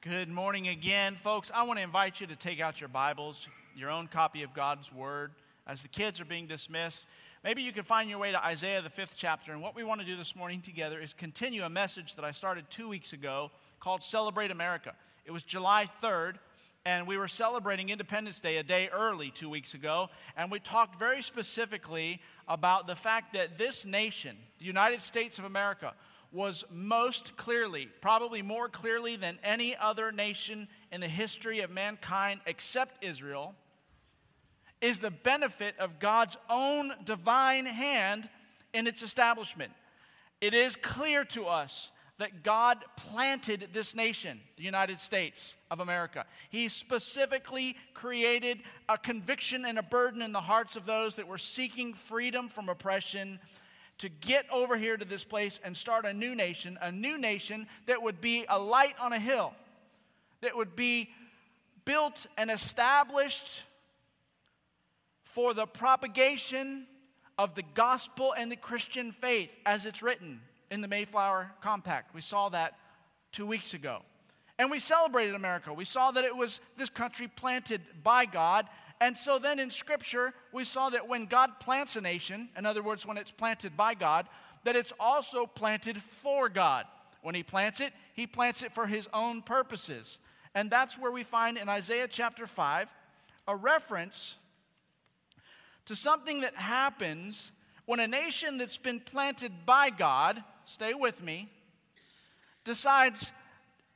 Good morning again, folks. I want to invite you to take out your Bibles, your own copy of God's Word. As the kids are being dismissed, maybe you can find your way to Isaiah, the fifth chapter. And what we want to do this morning together is continue a message that I started two weeks ago called Celebrate America. It was July 3rd, and we were celebrating Independence Day a day early two weeks ago. And we talked very specifically about the fact that this nation, the United States of America, was most clearly, probably more clearly than any other nation in the history of mankind except Israel, is the benefit of God's own divine hand in its establishment. It is clear to us that God planted this nation, the United States of America. He specifically created a conviction and a burden in the hearts of those that were seeking freedom from oppression to get over here to this place and start a new nation, a new nation that would be a light on a hill, that would be built and established for the propagation of the gospel and the Christian faith as it's written in the Mayflower Compact. We saw that two weeks ago. And we celebrated America. We saw that it was this country planted by God and so then in Scripture, we saw that when God plants a nation, in other words, when it's planted by God, that it's also planted for God. When He plants it, He plants it for His own purposes. And that's where we find in Isaiah chapter 5 a reference to something that happens when a nation that's been planted by God, stay with me, decides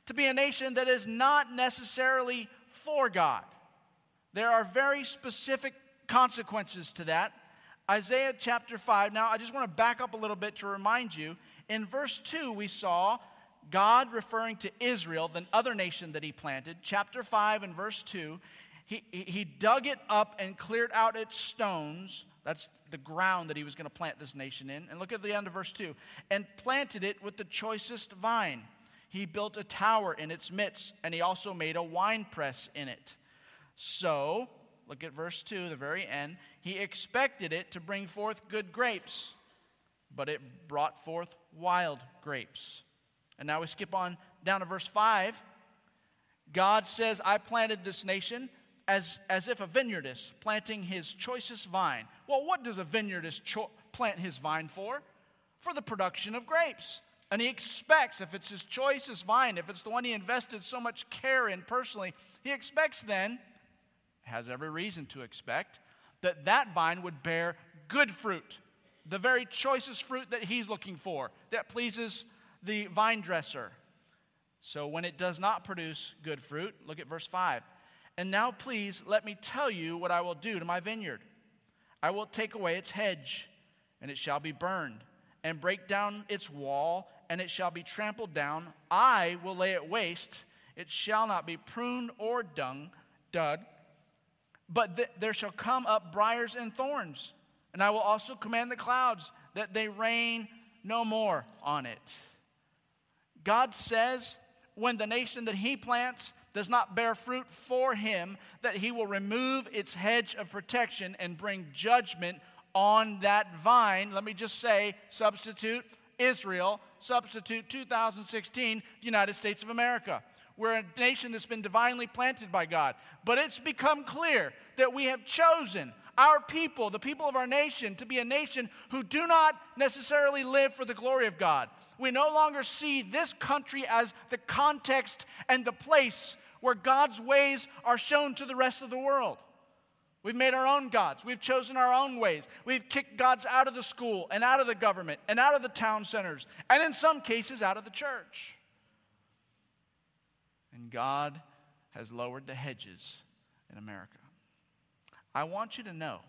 to be a nation that is not necessarily for God. There are very specific consequences to that. Isaiah chapter 5. Now, I just want to back up a little bit to remind you. In verse 2, we saw God referring to Israel, the other nation that he planted. Chapter 5 and verse 2, he, he dug it up and cleared out its stones. That's the ground that he was going to plant this nation in. And look at the end of verse 2 and planted it with the choicest vine. He built a tower in its midst, and he also made a winepress in it. So, look at verse 2, the very end. He expected it to bring forth good grapes, but it brought forth wild grapes. And now we skip on down to verse 5. God says, I planted this nation as, as if a vineyardist planting his choicest vine. Well, what does a vineyardist cho- plant his vine for? For the production of grapes. And he expects, if it's his choicest vine, if it's the one he invested so much care in personally, he expects then has every reason to expect that that vine would bear good fruit, the very choicest fruit that he's looking for, that pleases the vine dresser. So when it does not produce good fruit, look at verse 5. And now, please, let me tell you what I will do to my vineyard. I will take away its hedge, and it shall be burned, and break down its wall, and it shall be trampled down. I will lay it waste. It shall not be pruned or dung, dug, but th- there shall come up briars and thorns, and I will also command the clouds that they rain no more on it. God says, when the nation that he plants does not bear fruit for him, that he will remove its hedge of protection and bring judgment on that vine. Let me just say, substitute Israel, substitute 2016, United States of America. We're a nation that's been divinely planted by God. But it's become clear that we have chosen our people, the people of our nation, to be a nation who do not necessarily live for the glory of God. We no longer see this country as the context and the place where God's ways are shown to the rest of the world. We've made our own gods. We've chosen our own ways. We've kicked gods out of the school and out of the government and out of the town centers, and in some cases, out of the church God has lowered the hedges in America. I want you to know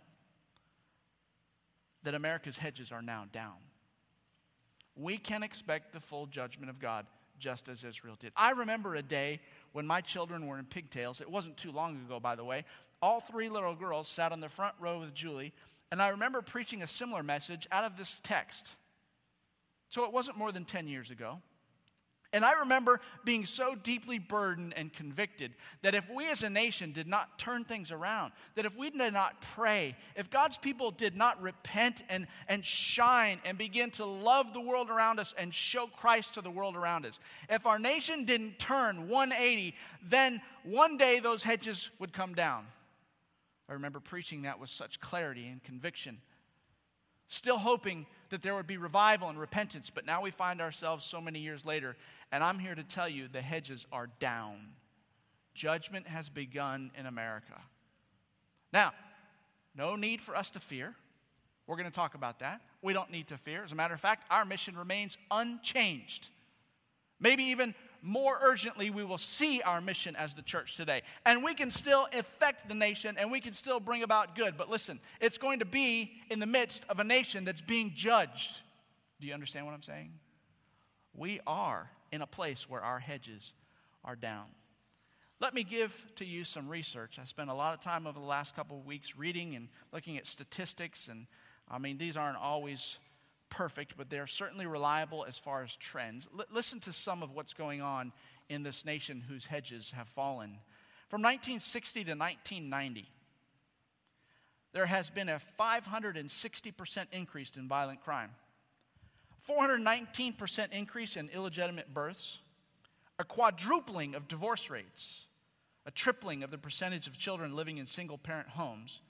that America's hedges are now down. We can expect the full judgment of God just as Israel did. I remember a day when my children were in pigtails. It wasn't too long ago, by the way. All three little girls sat on the front row with Julie, and I remember preaching a similar message out of this text. So it wasn't more than 10 years ago. And I remember being so deeply burdened and convicted that if we as a nation did not turn things around, that if we did not pray, if God's people did not repent and, and shine and begin to love the world around us and show Christ to the world around us, if our nation didn't turn 180, then one day those hedges would come down. I remember preaching that with such clarity and conviction still hoping that there would be revival and repentance, but now we find ourselves so many years later, and I'm here to tell you the hedges are down. Judgment has begun in America. Now, no need for us to fear. We're going to talk about that. We don't need to fear. As a matter of fact, our mission remains unchanged. Maybe even more urgently, we will see our mission as the church today. And we can still affect the nation and we can still bring about good. But listen, it's going to be in the midst of a nation that's being judged. Do you understand what I'm saying? We are in a place where our hedges are down. Let me give to you some research. I spent a lot of time over the last couple of weeks reading and looking at statistics, and I mean, these aren't always perfect, but they're certainly reliable as far as trends. L- listen to some of what's going on in this nation whose hedges have fallen. From 1960 to 1990, there has been a 560% increase in violent crime, 419% increase in illegitimate births, a quadrupling of divorce rates, a tripling of the percentage of children living in single parent homes,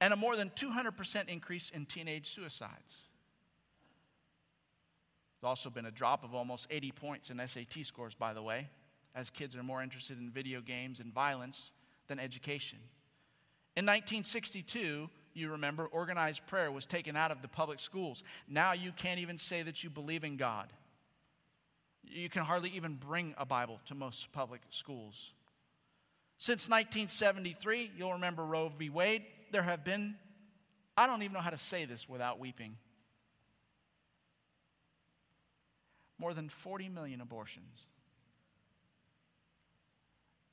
and a more than 200% increase in teenage suicides. There's also been a drop of almost 80 points in SAT scores, by the way, as kids are more interested in video games and violence than education. In 1962, you remember, organized prayer was taken out of the public schools. Now you can't even say that you believe in God. You can hardly even bring a Bible to most public schools. Since 1973, you'll remember Roe v. Wade, there have been, I don't even know how to say this without weeping, more than 40 million abortions.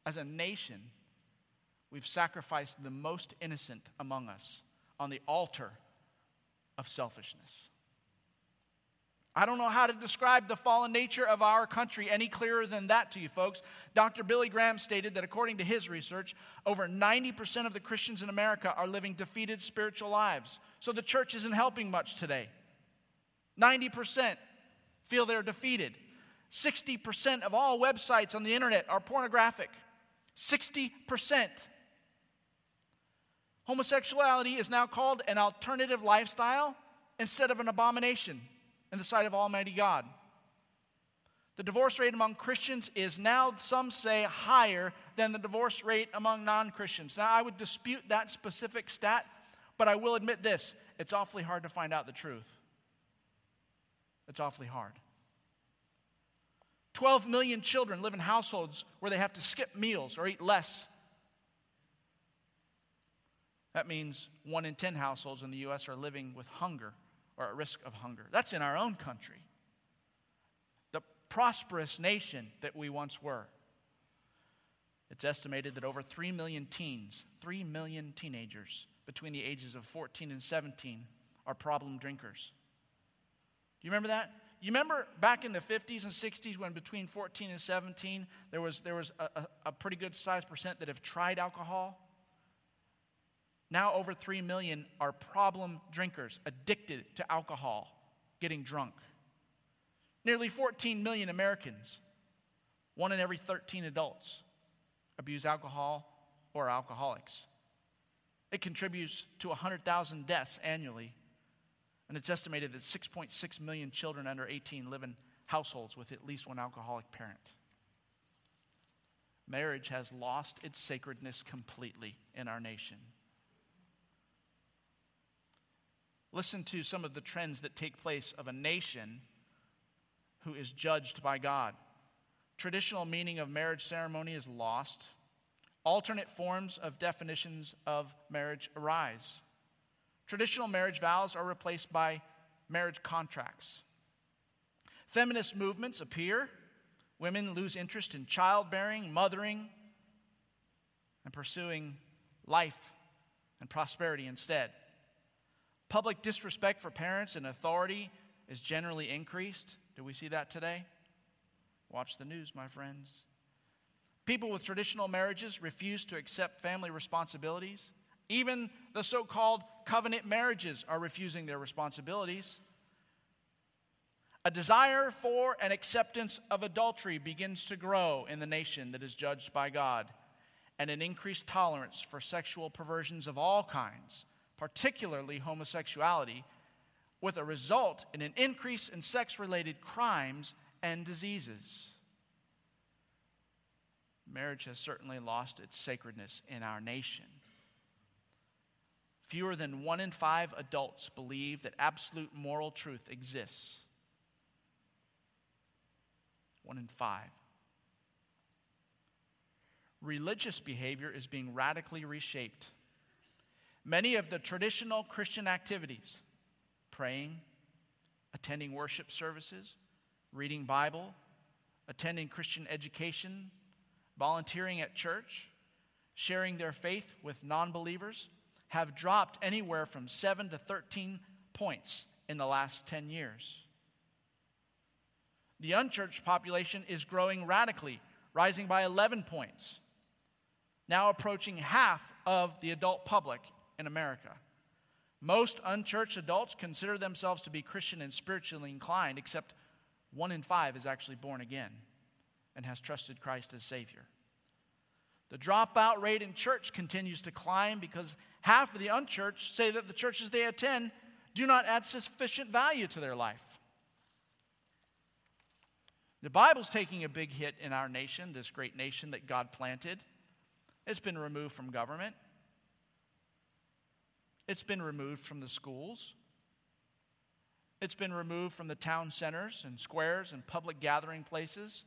As a nation, we've sacrificed the most innocent among us on the altar of selfishness. I don't know how to describe the fallen nature of our country any clearer than that to you folks. Dr. Billy Graham stated that according to his research, over 90% of the Christians in America are living defeated spiritual lives. So the church isn't helping much today. 90% feel they're defeated. 60% of all websites on the internet are pornographic. 60%. Homosexuality is now called an alternative lifestyle instead of an abomination in the sight of Almighty God. The divorce rate among Christians is now, some say, higher than the divorce rate among non Christians. Now, I would dispute that specific stat, but I will admit this it's awfully hard to find out the truth. It's awfully hard. 12 million children live in households where they have to skip meals or eat less. That means one in 10 households in the U.S. are living with hunger or at risk of hunger. That's in our own country. The prosperous nation that we once were. It's estimated that over 3 million teens, 3 million teenagers between the ages of 14 and 17 are problem drinkers. Do you remember that? You remember back in the 50s and 60s when between 14 and 17 there was, there was a, a, a pretty good sized percent that have tried alcohol? Now over 3 million are problem drinkers, addicted to alcohol, getting drunk. Nearly 14 million Americans, one in every 13 adults, abuse alcohol or are alcoholics. It contributes to 100,000 deaths annually and it's estimated that 6.6 million children under 18 live in households with at least one alcoholic parent. Marriage has lost its sacredness completely in our nation. Listen to some of the trends that take place of a nation who is judged by God. Traditional meaning of marriage ceremony is lost. Alternate forms of definitions of marriage arise. Traditional marriage vows are replaced by marriage contracts. Feminist movements appear. Women lose interest in childbearing, mothering, and pursuing life and prosperity instead. Public disrespect for parents and authority is generally increased. Do we see that today? Watch the news, my friends. People with traditional marriages refuse to accept family responsibilities. Even the so called covenant marriages are refusing their responsibilities. A desire for and acceptance of adultery begins to grow in the nation that is judged by God, and an increased tolerance for sexual perversions of all kinds, particularly homosexuality, with a result in an increase in sex related crimes and diseases. Marriage has certainly lost its sacredness in our nation. Fewer than one in five adults believe that absolute moral truth exists. One in five. Religious behavior is being radically reshaped. Many of the traditional Christian activities, praying, attending worship services, reading Bible, attending Christian education, volunteering at church, sharing their faith with non believers, have dropped anywhere from 7 to 13 points in the last 10 years. The unchurched population is growing radically, rising by 11 points, now approaching half of the adult public in America. Most unchurched adults consider themselves to be Christian and spiritually inclined, except one in five is actually born again and has trusted Christ as Savior. The dropout rate in church continues to climb because half of the unchurched say that the churches they attend do not add sufficient value to their life. The Bible's taking a big hit in our nation, this great nation that God planted. It's been removed from government, it's been removed from the schools, it's been removed from the town centers and squares and public gathering places.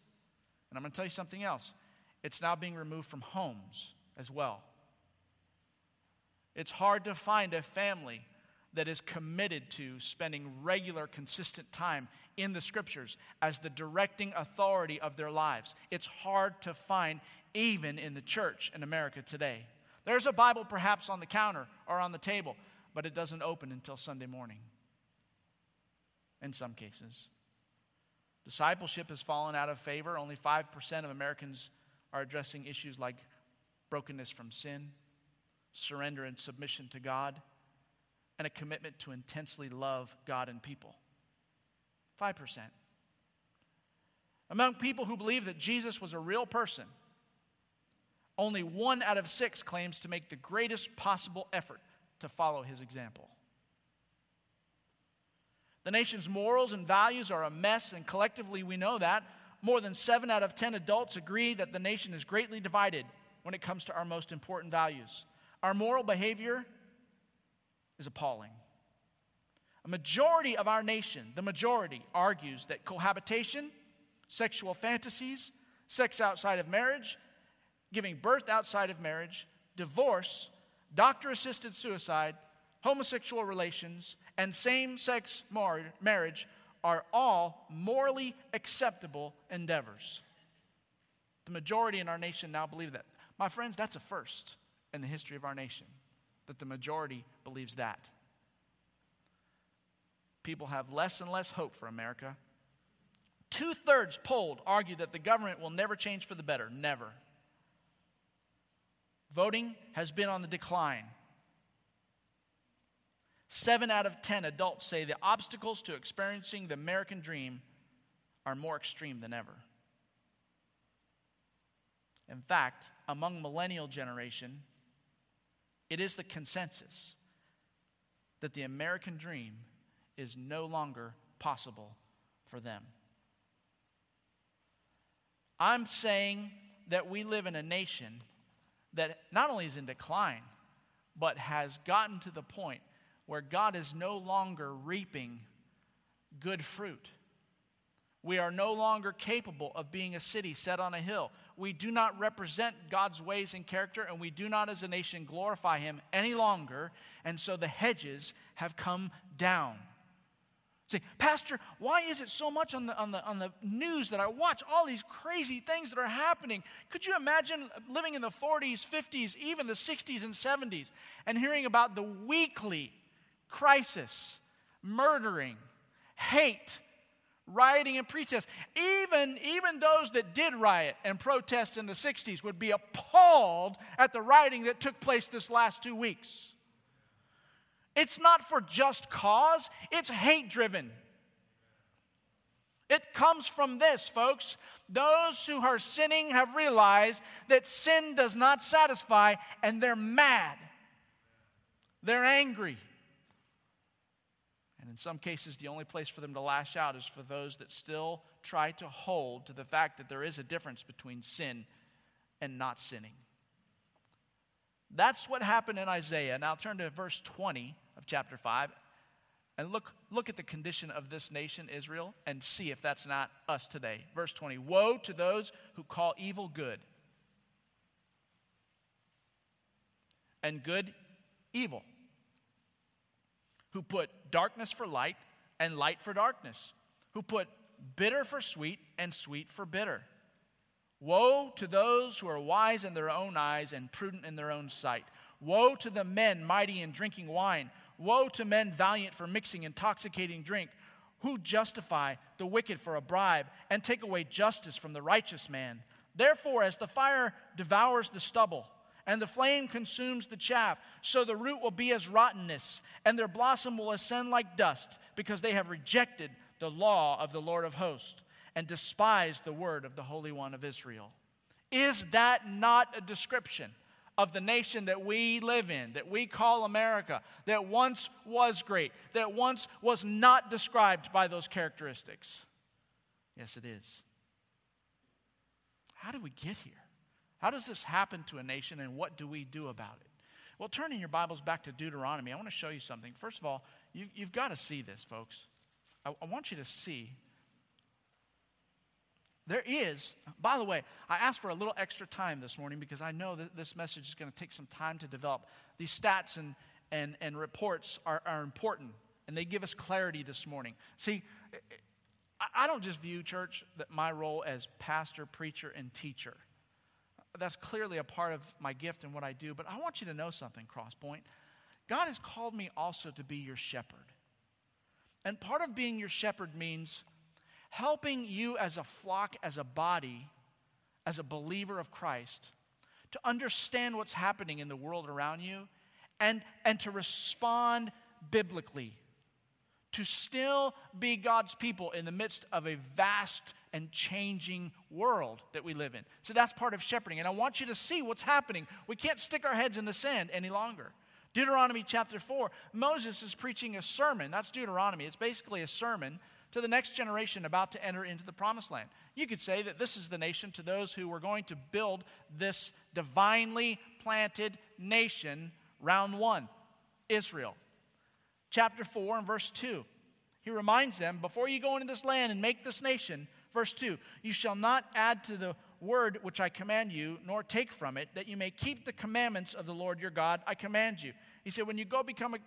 And I'm going to tell you something else it's now being removed from homes as well. It's hard to find a family that is committed to spending regular, consistent time in the scriptures as the directing authority of their lives. It's hard to find even in the church in America today. There's a Bible perhaps on the counter or on the table, but it doesn't open until Sunday morning in some cases. Discipleship has fallen out of favor. Only 5% of Americans are addressing issues like brokenness from sin, surrender and submission to God, and a commitment to intensely love God and people. 5%. Among people who believe that Jesus was a real person, only one out of six claims to make the greatest possible effort to follow his example. The nation's morals and values are a mess, and collectively we know that. More than seven out of ten adults agree that the nation is greatly divided when it comes to our most important values. Our moral behavior is appalling. A majority of our nation, the majority, argues that cohabitation, sexual fantasies, sex outside of marriage, giving birth outside of marriage, divorce, doctor assisted suicide, homosexual relations, and same sex marriage are all morally acceptable endeavors. The majority in our nation now believe that. My friends, that's a first in the history of our nation that the majority believes that. People have less and less hope for America. Two thirds polled argue that the government will never change for the better. Never. Voting has been on the decline. Seven out of ten adults say the obstacles to experiencing the American dream are more extreme than ever. In fact, among millennial generation, it is the consensus that the American dream is no longer possible for them. I'm saying that we live in a nation that not only is in decline, but has gotten to the point where God is no longer reaping good fruit. We are no longer capable of being a city set on a hill. We do not represent God's ways and character, and we do not, as a nation, glorify Him any longer. And so the hedges have come down. Say, Pastor, why is it so much on the, on, the, on the news that I watch all these crazy things that are happening? Could you imagine living in the 40s, 50s, even the 60s and 70s, and hearing about the weekly crisis, murdering, hate, rioting and protest. Even, even those that did riot and protest in the 60s would be appalled at the rioting that took place this last two weeks. It's not for just cause, it's hate driven. It comes from this, folks. Those who are sinning have realized that sin does not satisfy, and they're mad. They're angry. And in some cases, the only place for them to lash out is for those that still try to hold to the fact that there is a difference between sin and not sinning. That's what happened in Isaiah. Now turn to verse 20 of chapter 5 and look, look at the condition of this nation, Israel, and see if that's not us today. Verse 20 Woe to those who call evil good and good evil, who put darkness for light and light for darkness, who put bitter for sweet and sweet for bitter. Woe to those who are wise in their own eyes and prudent in their own sight. Woe to the men mighty in drinking wine Woe to men valiant for mixing intoxicating drink, who justify the wicked for a bribe and take away justice from the righteous man. Therefore, as the fire devours the stubble, and the flame consumes the chaff, so the root will be as rottenness, and their blossom will ascend like dust, because they have rejected the law of the Lord of hosts and despised the word of the Holy One of Israel. Is that not a description of the nation that we live in, that we call America, that once was great, that once was not described by those characteristics? Yes, it is. How do we get here? How does this happen to a nation, and what do we do about it? Well, turning your Bibles back to Deuteronomy, I want to show you something. First of all, you, have got to see this, folks. I, I want you to see there is, by the way, I asked for a little extra time this morning because I know that this message is going to take some time to develop. These stats and, and, and reports are, are important, and they give us clarity this morning. See, I don't just view church that my role as pastor, preacher, and teacher. That's clearly a part of my gift and what I do, but I want you to know something, Crosspoint. God has called me also to be your shepherd. And part of being your shepherd means helping you as a flock, as a body, as a believer of Christ, to understand what's happening in the world around you and, and to respond biblically, to still be God's people in the midst of a vast and changing world that we live in. So that's part of shepherding. And I want you to see what's happening. We can't stick our heads in the sand any longer. Deuteronomy chapter 4, Moses is preaching a sermon. That's Deuteronomy. It's basically a sermon to the next generation about to enter into the promised land. You could say that this is the nation to those who were going to build this divinely planted nation, round one Israel. Chapter 4 and verse 2. He reminds them before you go into this land and make this nation, verse 2 you shall not add to the word which I command you, nor take from it, that you may keep the commandments of the Lord your God, I command you. He said, when you go become a,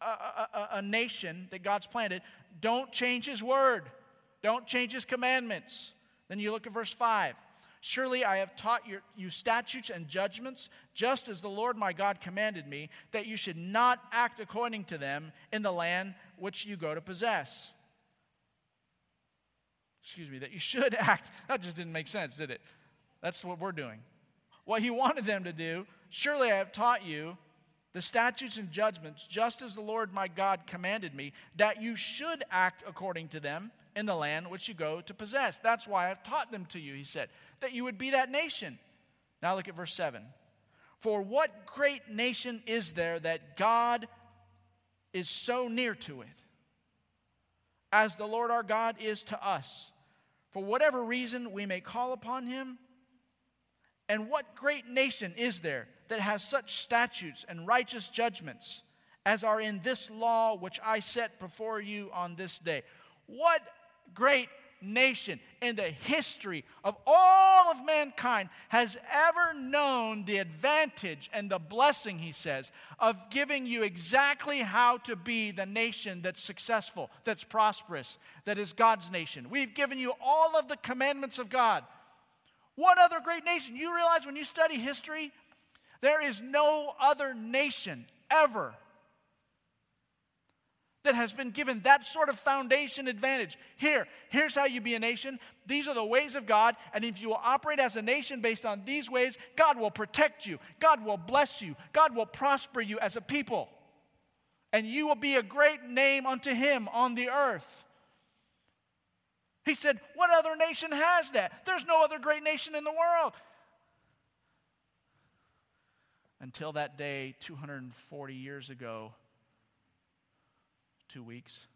a, a, a nation that God's planted, don't change his word. Don't change his commandments. Then you look at verse 5. Surely I have taught your, you statutes and judgments, just as the Lord my God commanded me, that you should not act according to them in the land which you go to possess. Excuse me, that you should act. That just didn't make sense, did it? That's what we're doing. What he wanted them to do, surely I have taught you the statutes and judgments, just as the Lord my God commanded me, that you should act according to them in the land which you go to possess. That's why I've taught them to you, he said, that you would be that nation. Now look at verse 7. For what great nation is there that God is so near to it, as the Lord our God is to us? For whatever reason we may call upon him. And what great nation is there that has such statutes and righteous judgments as are in this law which I set before you on this day. What great nation in the history of all of mankind has ever known the advantage and the blessing, he says, of giving you exactly how to be the nation that's successful, that's prosperous, that is God's nation. We've given you all of the commandments of God. What other great nation? You realize when you study history, there is no other nation ever that has been given that sort of foundation advantage. Here, here's how you be a nation. These are the ways of God. And if you will operate as a nation based on these ways, God will protect you, God will bless you, God will prosper you as a people. And you will be a great name unto Him on the earth. He said, What other nation has that? There's no other great nation in the world. Until that day, 240 years ago, two weeks,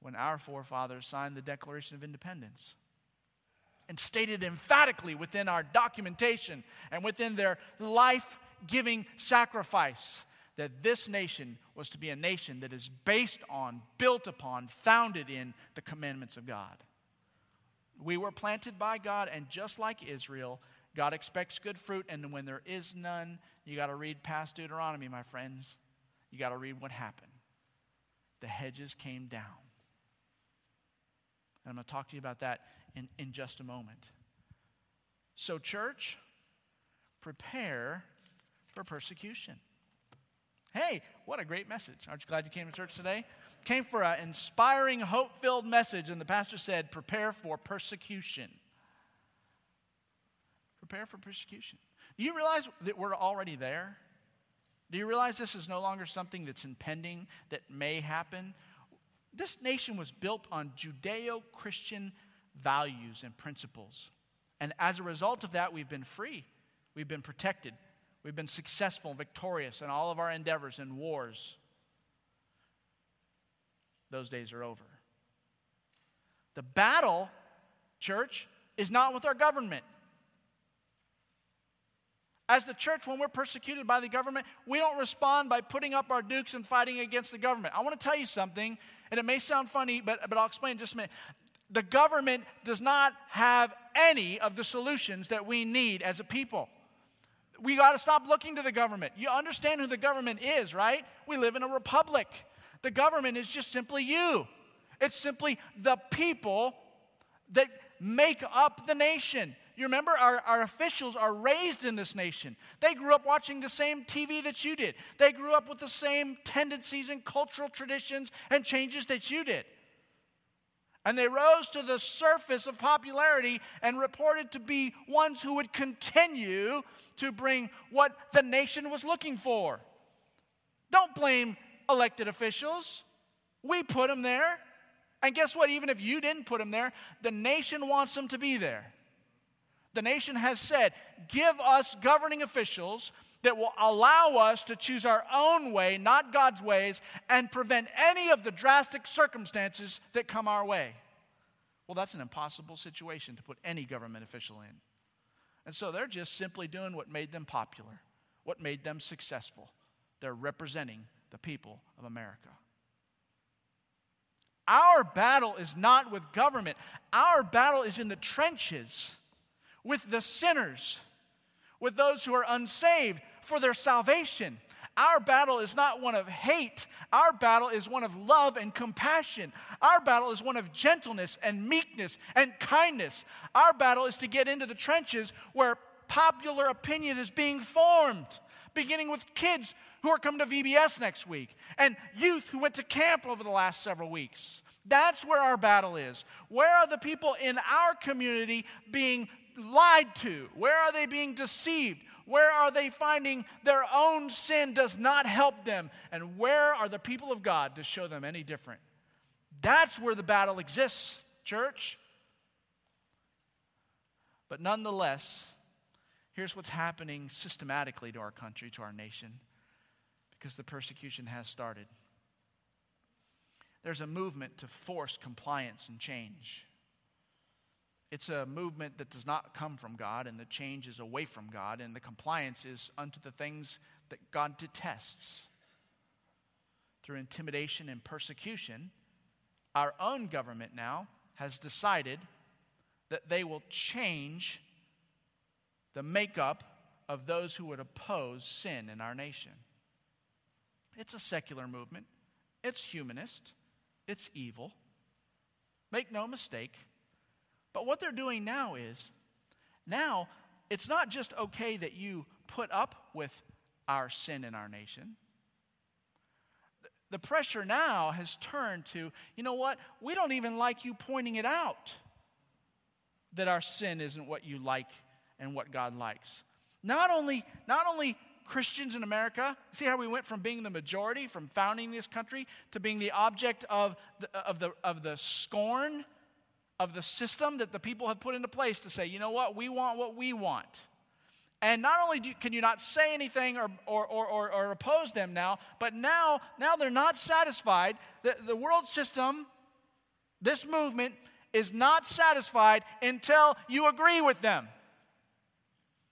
when our forefathers signed the Declaration of Independence and stated emphatically within our documentation and within their life giving sacrifice that this nation was to be a nation that is based on, built upon, founded in the commandments of God. We were planted by God, and just like Israel, God expects good fruit, and when there is none, you got to read past Deuteronomy, my friends. You got to read what happened. The hedges came down. And I'm going to talk to you about that in, in just a moment. So, church, prepare for persecution. Hey, what a great message. Aren't you glad you came to church today? Came for an inspiring, hope filled message, and the pastor said, Prepare for persecution. Prepare for persecution. Do you realize that we're already there? Do you realize this is no longer something that's impending, that may happen? This nation was built on Judeo Christian values and principles. And as a result of that, we've been free, we've been protected, we've been successful victorious in all of our endeavors and wars. Those days are over. The battle, church, is not with our government. As the church, when we're persecuted by the government, we don't respond by putting up our dukes and fighting against the government. I want to tell you something, and it may sound funny, but, but I'll explain in just a minute. The government does not have any of the solutions that we need as a people. We got to stop looking to the government. You understand who the government is, right? We live in a republic. The government is just simply you, it's simply the people that make up the nation. You remember, our, our officials are raised in this nation. They grew up watching the same TV that you did, they grew up with the same tendencies and cultural traditions and changes that you did. And they rose to the surface of popularity and reported to be ones who would continue to bring what the nation was looking for. Don't blame elected officials. We put them there. And guess what? Even if you didn't put them there, the nation wants them to be there the nation has said, give us governing officials that will allow us to choose our own way, not God's ways, and prevent any of the drastic circumstances that come our way. Well, that's an impossible situation to put any government official in. And so they're just simply doing what made them popular, what made them successful. They're representing the people of America. Our battle is not with government, our battle is in the trenches with the sinners, with those who are unsaved for their salvation. Our battle is not one of hate. Our battle is one of love and compassion. Our battle is one of gentleness and meekness and kindness. Our battle is to get into the trenches where popular opinion is being formed, beginning with kids who are coming to VBS next week and youth who went to camp over the last several weeks. That's where our battle is. Where are the people in our community being lied to? Where are they being deceived? Where are they finding their own sin does not help them? And where are the people of God to show them any different? That's where the battle exists, church. But nonetheless, here's what's happening systematically to our country, to our nation, because the persecution has started. There's a movement to force compliance and change. It's a movement that does not come from God, and the change is away from God, and the compliance is unto the things that God detests. Through intimidation and persecution, our own government now has decided that they will change the makeup of those who would oppose sin in our nation. It's a secular movement, it's humanist, it's evil. Make no mistake, but what they're doing now is now it's not just okay that you put up with our sin in our nation, The pressure now has turned to, you know what? We don't even like you pointing it out that our sin isn't what you like and what God likes. Not only, not only Christians in America, see how we went from being the majority, from founding this country, to being the object of the, of the, of the scorn of the system that the people have put into place to say, you know what, we want what we want. And not only do, can you not say anything or, or, or, or, oppose them now, but now, now they're not satisfied. The, the world system, this movement, is not satisfied until you agree with them.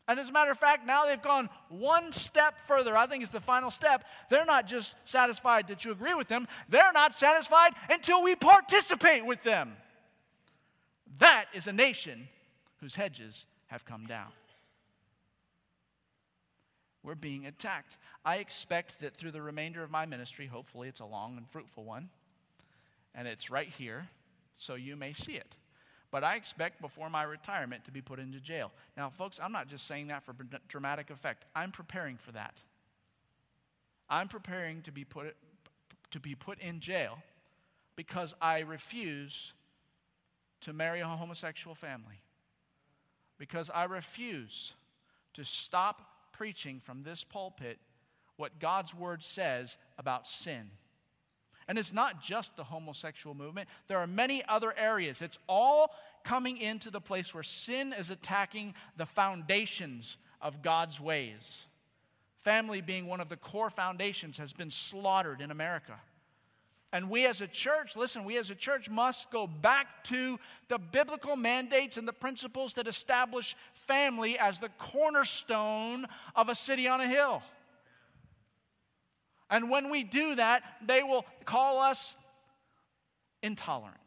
And as a matter of fact, now they've gone one step further. I think it's the final step. They're not just satisfied that you agree with them, they're not satisfied until we participate with them. That is a nation whose hedges have come down. We're being attacked. I expect that through the remainder of my ministry, hopefully it's a long and fruitful one, and it's right here, so you may see it. But I expect before my retirement to be put into jail. Now, folks, I'm not just saying that for dramatic effect. I'm preparing for that. I'm preparing to be put, to be put in jail because I refuse to marry a homosexual family. Because I refuse to stop preaching from this pulpit what God's word says about sin. And it's not just the homosexual movement, there are many other areas. It's all coming into the place where sin is attacking the foundations of God's ways. Family, being one of the core foundations, has been slaughtered in America. And we as a church, listen, we as a church must go back to the biblical mandates and the principles that establish family as the cornerstone of a city on a hill. And when we do that, they will call us intolerant.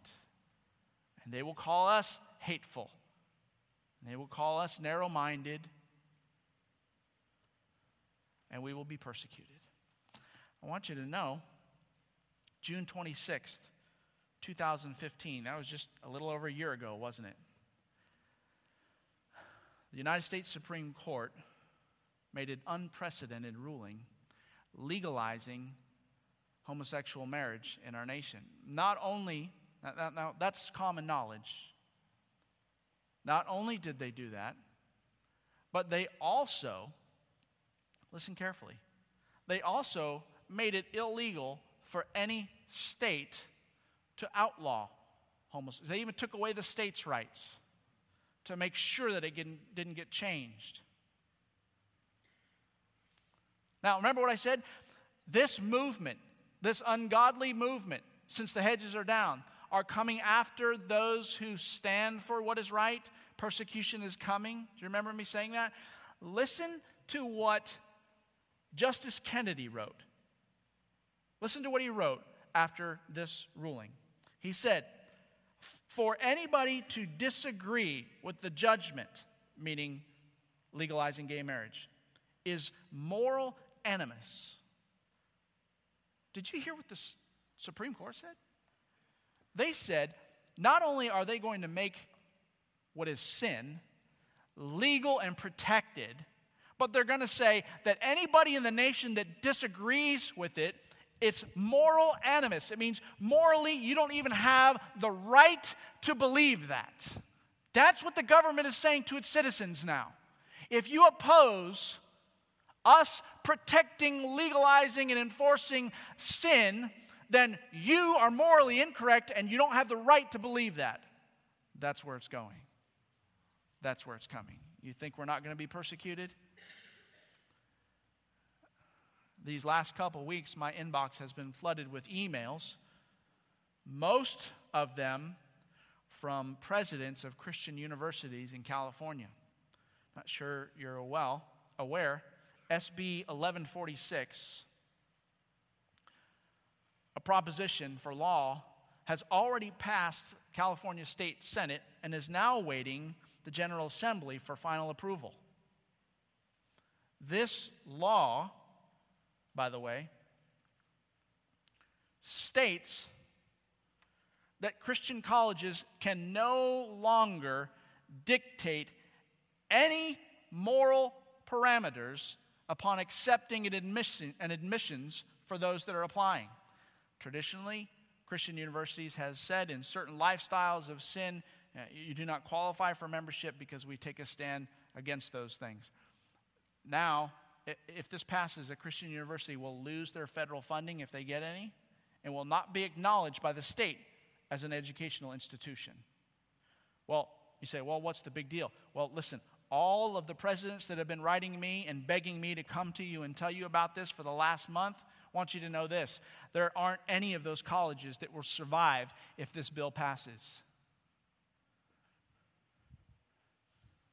And they will call us hateful. And they will call us narrow minded. And we will be persecuted. I want you to know June 26th, 2015, that was just a little over a year ago, wasn't it? The United States Supreme Court made an unprecedented ruling legalizing homosexual marriage in our nation. Not only, now, now, that's common knowledge. Not only did they do that, but they also, listen carefully, they also made it illegal for any state to outlaw homosexuality. They even took away the state's rights to make sure that it didn't get changed. Now, remember what I said? This movement, this ungodly movement, since the hedges are down, are coming after those who stand for what is right. Persecution is coming. Do you remember me saying that? Listen to what Justice Kennedy wrote. Listen to what he wrote after this ruling. He said, For anybody to disagree with the judgment, meaning legalizing gay marriage, is moral animus. Did you hear what the Supreme Court said? They said not only are they going to make what is sin legal and protected, but they're going to say that anybody in the nation that disagrees with it, it's moral animus. It means morally, you don't even have the right to believe that. That's what the government is saying to its citizens now. If you oppose us protecting, legalizing, and enforcing sin, then you are morally incorrect and you don't have the right to believe that. That's where it's going. That's where it's coming. You think we're not going to be persecuted? These last couple weeks, my inbox has been flooded with emails, most of them from presidents of Christian universities in California. Not sure you're well aware, SB 1146, a proposition for law, has already passed California State Senate and is now awaiting the General Assembly for final approval. This law, by the way, states that Christian colleges can no longer dictate any moral parameters upon accepting an, admission, an admissions for those that are applying. traditionally, Christian universities has said in certain lifestyles of sin, you do not qualify for membership because we take a stand against those things. Now, if this passes, a Christian university will lose their federal funding if they get any and will not be acknowledged by the state as an educational institution. Well, you say, well, what's the big deal? Well, listen, all of the presidents that have been writing me and begging me to come to you and tell you about this for the last month want you to know this. There aren't any of those colleges that will survive if this bill passes.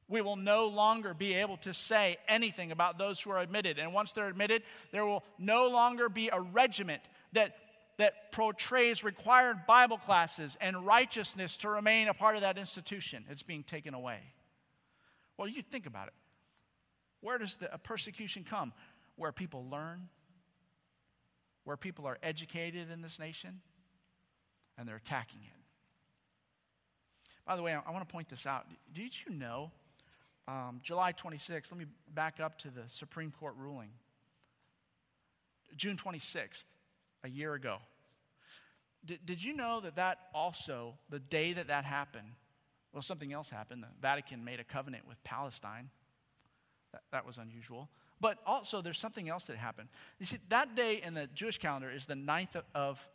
We will no longer be able to say anything about those who are admitted. And once they're admitted, there will no longer be a regiment that, that portrays required Bible classes and righteousness to remain a part of that institution. It's being taken away. Well, you think about it. Where does the persecution come? Where people learn, where people are educated in this nation, and they're attacking it. By the way, I want to point this out. Did you know um, July 26th, let me back up to the Supreme Court ruling. June 26th, a year ago. Did, did you know that that also, the day that that happened, well, something else happened. The Vatican made a covenant with Palestine. That, that was unusual. But also, there's something else that happened. You see, that day in the Jewish calendar is the ninth of, of.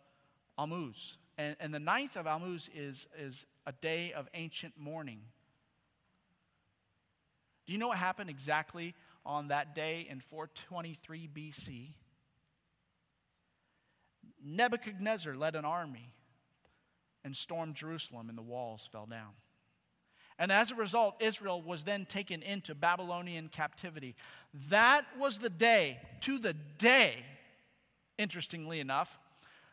And, and the ninth of Tammuz is, is a day of ancient mourning. Do you know what happened exactly on that day in 423 BC? Nebuchadnezzar led an army and stormed Jerusalem, and the walls fell down. And as a result, Israel was then taken into Babylonian captivity. That was the day, to the day, interestingly enough,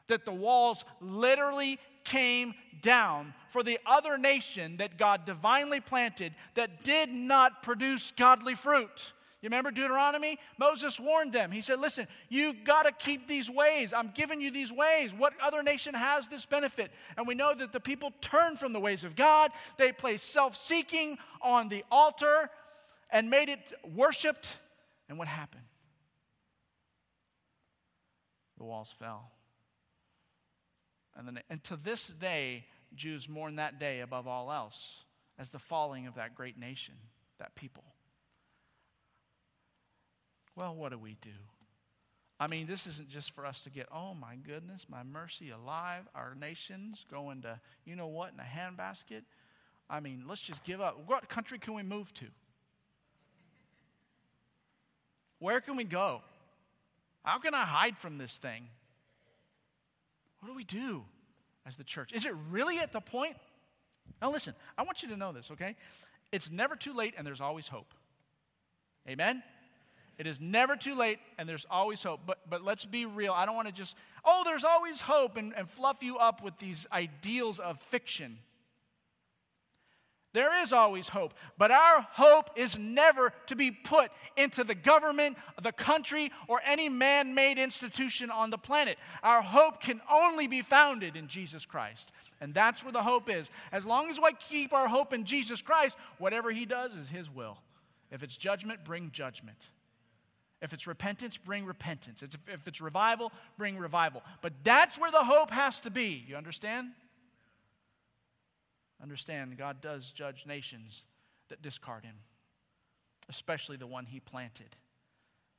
that the walls literally came down for the other nation that God divinely planted that did not produce godly fruit. You remember Deuteronomy? Moses warned them. He said, Listen, you've got to keep these ways. I'm giving you these ways. What other nation has this benefit? And we know that the people turned from the ways of God. They placed self seeking on the altar and made it worshiped. And what happened? The walls fell. And, then, and to this day, Jews mourn that day above all else as the falling of that great nation, that people. Well, what do we do? I mean, this isn't just for us to get, oh my goodness, my mercy alive, our nation's going to, you know what, in a handbasket. I mean, let's just give up. What country can we move to? Where can we go? How can I hide from this thing? What do we do as the church? Is it really at the point? Now, listen, I want you to know this, okay? It's never too late and there's always hope. Amen? It is never too late and there's always hope. But, but let's be real. I don't want to just, oh, there's always hope and, and fluff you up with these ideals of fiction. There is always hope, but our hope is never to be put into the government, the country, or any man made institution on the planet. Our hope can only be founded in Jesus Christ. And that's where the hope is. As long as we keep our hope in Jesus Christ, whatever He does is His will. If it's judgment, bring judgment. If it's repentance, bring repentance. If it's revival, bring revival. But that's where the hope has to be. You understand? Understand, God does judge nations that discard him, especially the one he planted.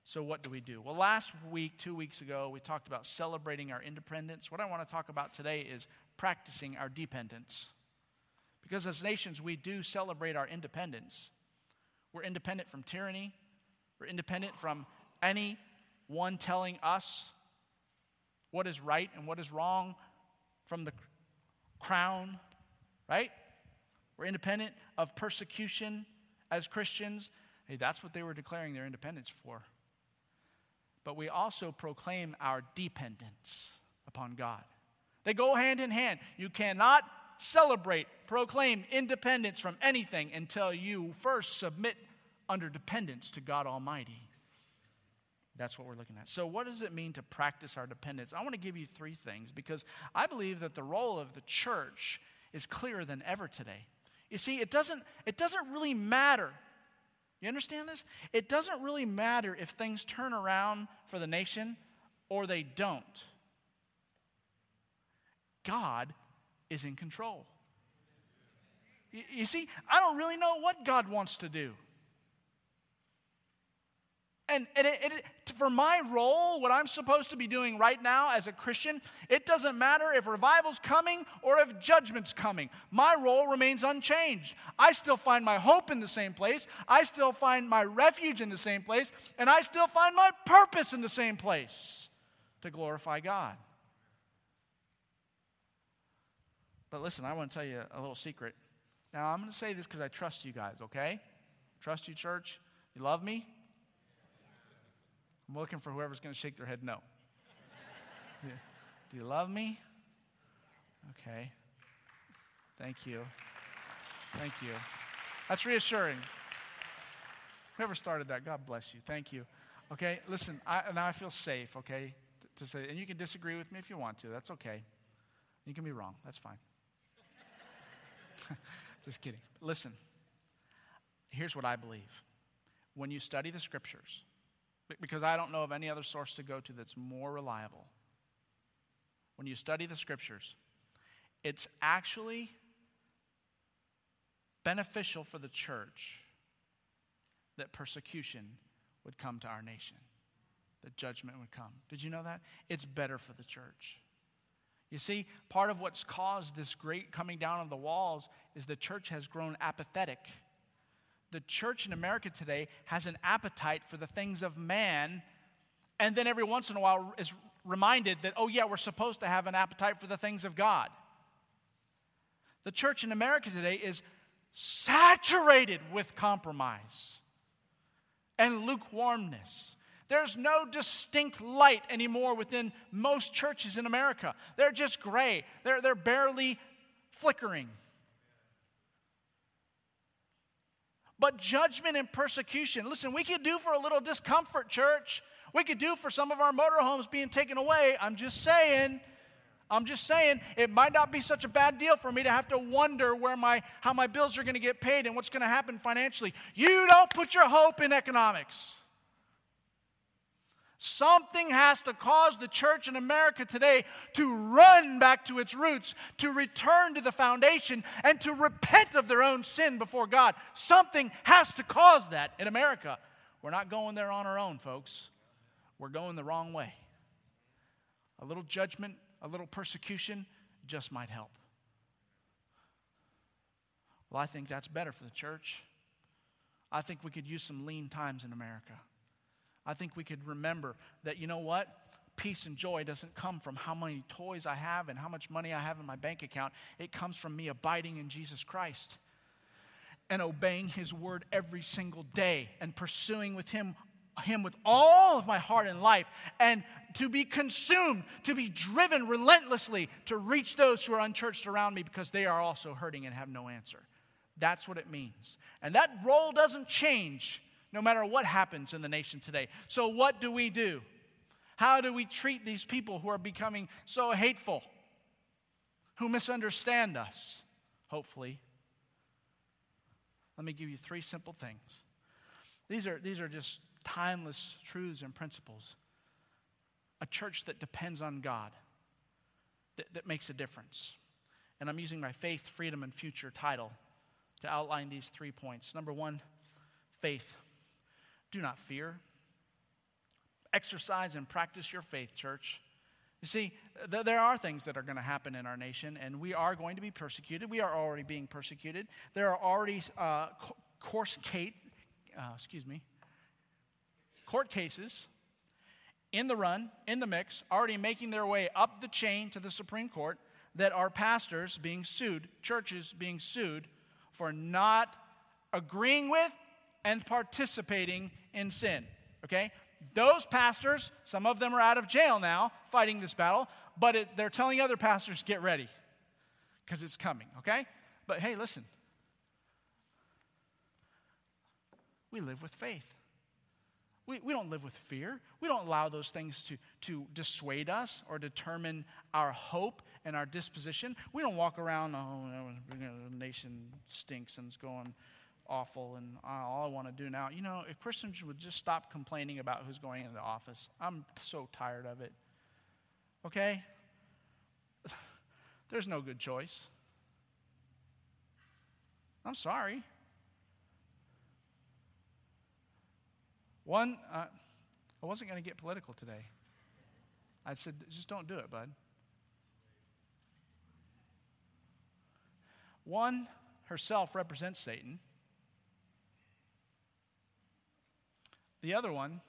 So, what do we do? Well, last week, two weeks ago, we talked about celebrating our independence. What I want to talk about today is practicing our dependence. Because as nations, we do celebrate our independence. We're independent from tyranny, we're independent from anyone telling us what is right and what is wrong from the crown right? We're independent of persecution as Christians. Hey, that's what they were declaring their independence for. But we also proclaim our dependence upon God. They go hand in hand. You cannot celebrate, proclaim independence from anything until you first submit under dependence to God Almighty. That's what we're looking at. So, what does it mean to practice our dependence? I want to give you three things because I believe that the role of the church is clearer than ever today. You see, it doesn't, it doesn't really matter. You understand this? It doesn't really matter if things turn around for the nation or they don't. God is in control. You, you see, I don't really know what God wants to do. And, and it, it, for my role, what I'm supposed to be doing right now as a Christian, it doesn't matter if revival's coming or if judgment's coming. My role remains unchanged. I still find my hope in the same place, I still find my refuge in the same place, and I still find my purpose in the same place to glorify God. But listen, I want to tell you a little secret. Now, I'm going to say this because I trust you guys, okay? Trust you, church? You love me? I'm looking for whoever's going to shake their head no. do, you love me? Okay. Thank you. Thank you. That's reassuring. Whoever started that, God bless you. Thank you. Okay, listen, I, now I feel safe, okay, to, to say, and you can disagree with me if you want to. That's okay. You can be wrong. That's fine. Just kidding. Listen, here's what I believe. When you study the scriptures, because I don't know of any other source to go to that's more reliable. When you study the scriptures, it's actually beneficial for the church that persecution would come to our nation, that judgment would come. Did you know that? It's better for the church. You see, part of what's caused this great coming down of the walls is the church has grown apathetic the church in America today has an appetite for the things of man, and then every once in a while is reminded that, oh, yeah, we're supposed to have an appetite for the things of God. The church in America today is saturated with compromise and lukewarmness. There's no distinct light anymore within most churches in America. They're just gray, they're, they're barely flickering. But judgment and persecution, listen, we could do for a little discomfort, church. We could do for some of our motorhomes being taken away. I'm just saying. I'm just saying it might not be such a bad deal for me to have to wonder where my how my bills are going to get paid and what's going to happen financially. You don't put your hope in economics. Something has to cause the church in America today to run back to its roots, to return to the foundation, and to repent of their own sin before God. Something has to cause that in America. We're not going there on our own, folks. We're going the wrong way. A little judgment, a little persecution just might help. Well, I think that's better for the church. I think we could use some lean times in America. I think we could remember that, you know what? Peace and joy doesn't come from how many toys I have and how much money I have in my bank account. It comes from me abiding in Jesus Christ and obeying his word every single day and pursuing with him him with all of my heart and life and to be consumed to be driven relentlessly to reach those who are unchurched around me because they are also hurting and have no answer that's what it means and that role doesn't change no matter what happens in the nation today. So, what do we do? How do we treat these people who are becoming so hateful, who misunderstand us, hopefully? Let me give you three simple things. These are, these are just timeless truths and principles. A church that depends on God, that, that makes a difference. And I'm using my Faith, Freedom, and Future title to outline these three points. Number one, faith. Do not fear. Exercise and practice your faith, church. You see, th- there are things that are going to happen in our nation, and we are going to be persecuted. We are already being persecuted. There are already uh, course Kate, uh, excuse me, court cases in the run, in the mix, already making their way up the chain to the Supreme Court that are pastors being sued, churches being sued for not agreeing with and participating in sin. Okay? Those pastors, some of them are out of jail now fighting this battle, but it, they're telling other pastors, get ready because it's coming. Okay? But hey, listen. We live with faith. We, we don't live with fear. We don't allow those things to, to dissuade us or determine our hope and our disposition. We don't walk around, oh, the nation stinks and it's going awful and all I want to do now. You know, if Christians would just stop complaining about who's going into the office, I'm so tired of it. Okay? There's no good choice. I'm sorry. One, uh, I wasn't going to get political today. I said, just don't do it, bud. One herself represents Satan. The other one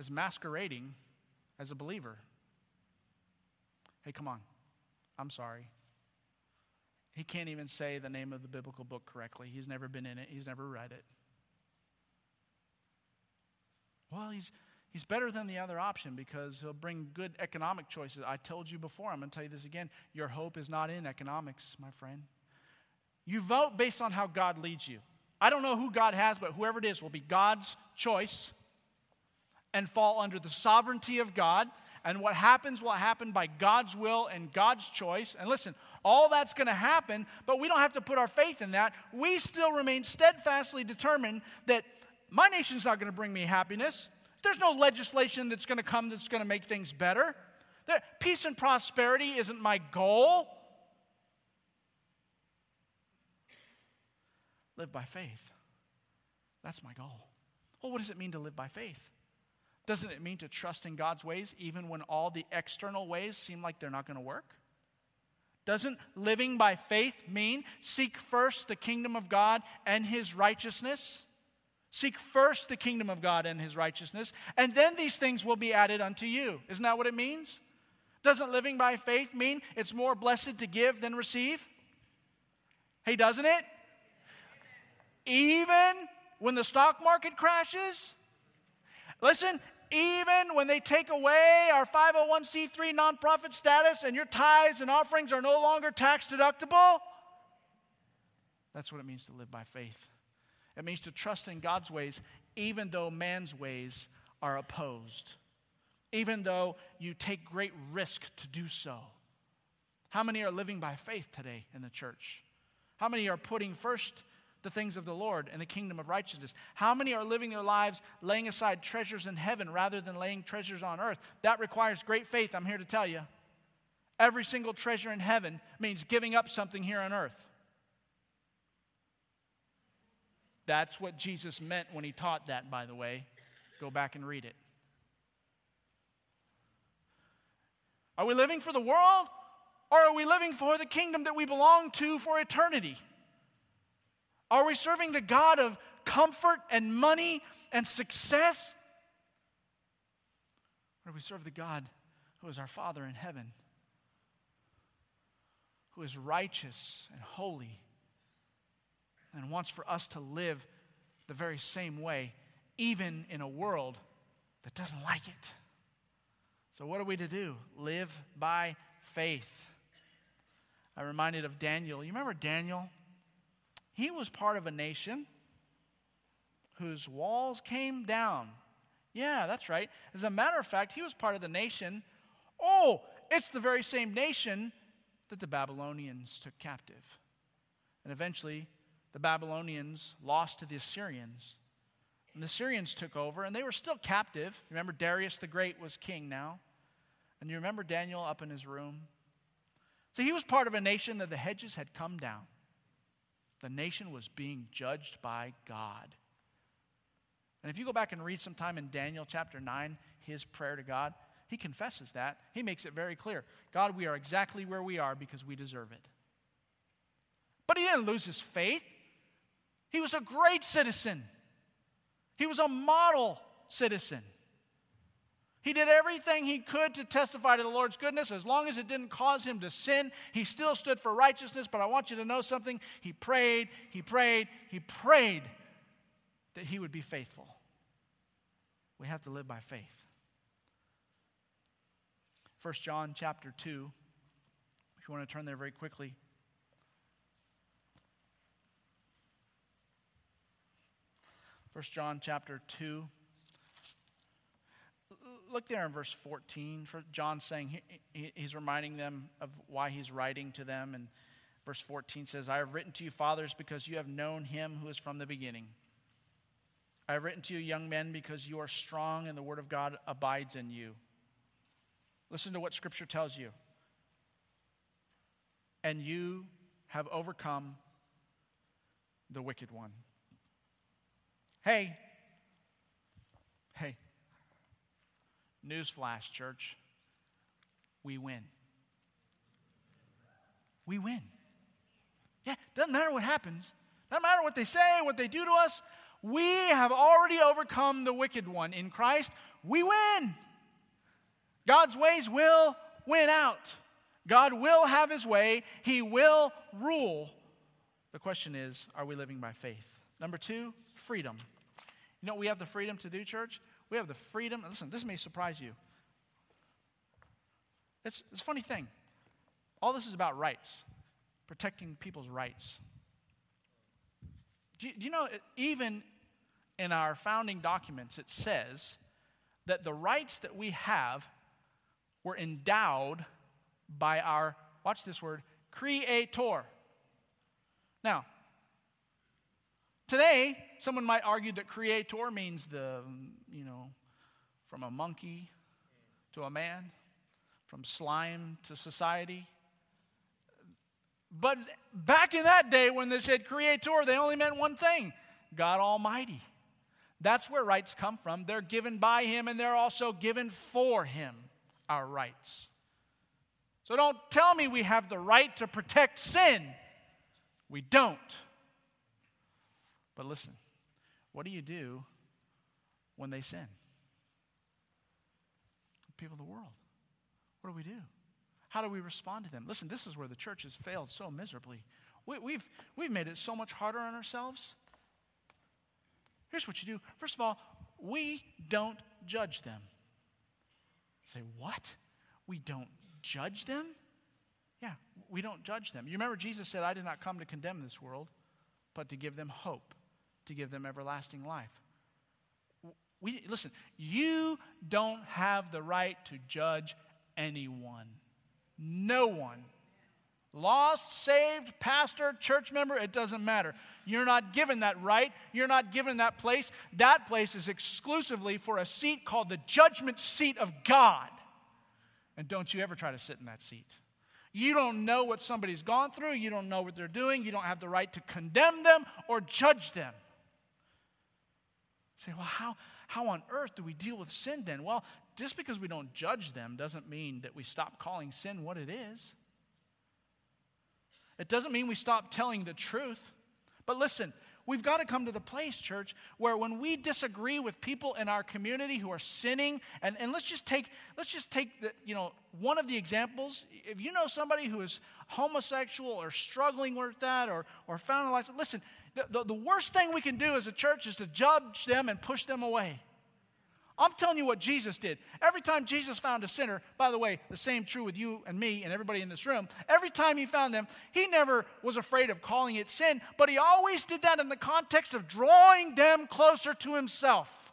is masquerading as a believer. Hey, come on. I'm sorry. He can't even say the name of the biblical book correctly. He's never been in it, he's never read it. Well, he's, he's better than the other option because he'll bring good economic choices. I told you before, I'm going to tell you this again. Your hope is not in economics, my friend. You vote based on how God leads you. I don't know who God has, but whoever it is will be God's choice and fall under the sovereignty of God. And what happens will happen by God's will and God's choice. And listen, all that's going to happen, but we don't have to put our faith in that. We still remain steadfastly determined that my nation's not going to bring me happiness. There's no legislation that's going to come that's going to make things better. Peace and prosperity isn't my goal. Live by faith. That's my goal. Well, what does it mean to live by faith? Doesn't it mean to trust in God's ways even when all the external ways seem like they're not going to work? Doesn't living by faith mean seek first the kingdom of God and his righteousness? Seek first the kingdom of God and his righteousness, and then these things will be added unto you. Isn't that what it means? Doesn't living by faith mean it's more blessed to give than receive? Hey, doesn't it? Even when the stock market crashes? Listen, even when they take away our 501c3 nonprofit status and your tithes and offerings are no longer tax deductible, that's what it means to live by faith. It means to trust in God's ways, even though man's ways are opposed, even though you take great risk to do so. How many are living by faith today in the church? How many are putting first the things of the Lord and the kingdom of righteousness? How many are living their lives laying aside treasures in heaven rather than laying treasures on earth? That requires great faith, I'm here to tell you. Every single treasure in heaven means giving up something here on earth. That's what Jesus meant when he taught that, by the way. Go back and read it. Are we living for the world or are we living for the kingdom that we belong to for eternity? Are we serving the God of comfort and money and success? Or do we serve the God who is our Father in heaven, who is righteous and holy? and wants for us to live the very same way, even in a world that doesn't like it. So, what are we to do? Live by faith. I'm reminded of Daniel. You remember Daniel? He was part of a nation whose walls came down. Yeah, that's right. As a matter of fact, he was part of the nation. Oh, it's the very same nation that the Babylonians took captive. And eventually, the Babylonians lost to the Assyrians. And the Assyrians took over, and they were still captive. Remember, Darius the Great was king now. And you remember Daniel up in his room? So he was part of a nation that the hedges had come down. The nation was being judged by God. And if you go back and read sometime in Daniel chapter 9, his prayer to God, he confesses that. He makes it very clear God, we are exactly where we are because we deserve it. But he didn't lose his faith. He was a great citizen, he was a model citizen. He did everything he could to testify to the Lord's goodness. As long as it didn't cause him to sin, he still stood for righteousness. But I want you to know something. He prayed, he prayed, he prayed that he would be faithful. We have to live by faith. 1 John chapter 2, if you want to turn there very quickly. First John chapter 2. Look there in verse 14. For John saying he, he's reminding them of why he's writing to them. And verse 14 says, I have written to you, fathers, because you have known him who is from the beginning. I have written to you, young men, because you are strong and the word of God abides in you. Listen to what Scripture tells you. and you have overcome the wicked one. Hey, hey, newsflash, church, we win. We win. Yeah, doesn't matter what happens, doesn't matter what they say, what they do to us. We have already overcome the wicked one. In Christ, we win. God's ways will win out. God will have his way, he will rule. The question is are we living by faith? Number two, freedom. You know we have the freedom to do, church? We have the freedom. Listen, this may surprise you. It's, it's a funny thing. All this is about rights, protecting people's rights. Do you, do you know, even in our founding documents, it says that the rights that we have were endowed by our, watch this word, creator. Now, today, someone might argue that creator means the, you know, from a monkey to a man, from slime to society. But back in that day, when they said creator, they only meant one thing God Almighty. That's where rights come from. They're given by Him and they're also given for Him, our rights. So don't tell me we have the right to protect sin. We don't. But listen, what do you do when they sin? People of the world. What do we do? How do we respond to them? Listen, this is where the church has failed so miserably. We, we've, we've made it so much harder on ourselves. Here's what you do. First of all, we don't judge them. say, what? We don't judge them? Yeah, we don't judge them. You remember Jesus said, I did not come to condemn this world, but to give them hope, to give them everlasting life. We, listen, you don't have the right to judge anyone. No one. Lost, saved, pastor, church member, it doesn't matter. You're not given that right. You're not given that place. That place is exclusively for a seat called the judgment seat of God. And don't you ever try to sit in that seat. You don't know what somebody's gone through. You don't know what they're doing. You don't have the right to condemn them or judge them. Say, well, how, how on earth do we deal with sin then? Well, just because we don't judge them doesn't mean that we stop calling sin what it is. It doesn't mean we stop telling the truth. But listen, We've got to come to the place, church, where when we disagree with people in our community who are sinning, and, and let's just take, let's just take the, you know, one of the examples. If you know somebody who is homosexual or struggling with that or, or found a life, listen, the, the, the worst thing we can do as a church is to judge them and push them away. I'm telling you what Jesus did. Every time Jesus found a sinner, by the way, the same true with you and me and everybody in this room, every time he found them, he never was afraid of calling it sin, but he always did that in the context of drawing them closer to himself,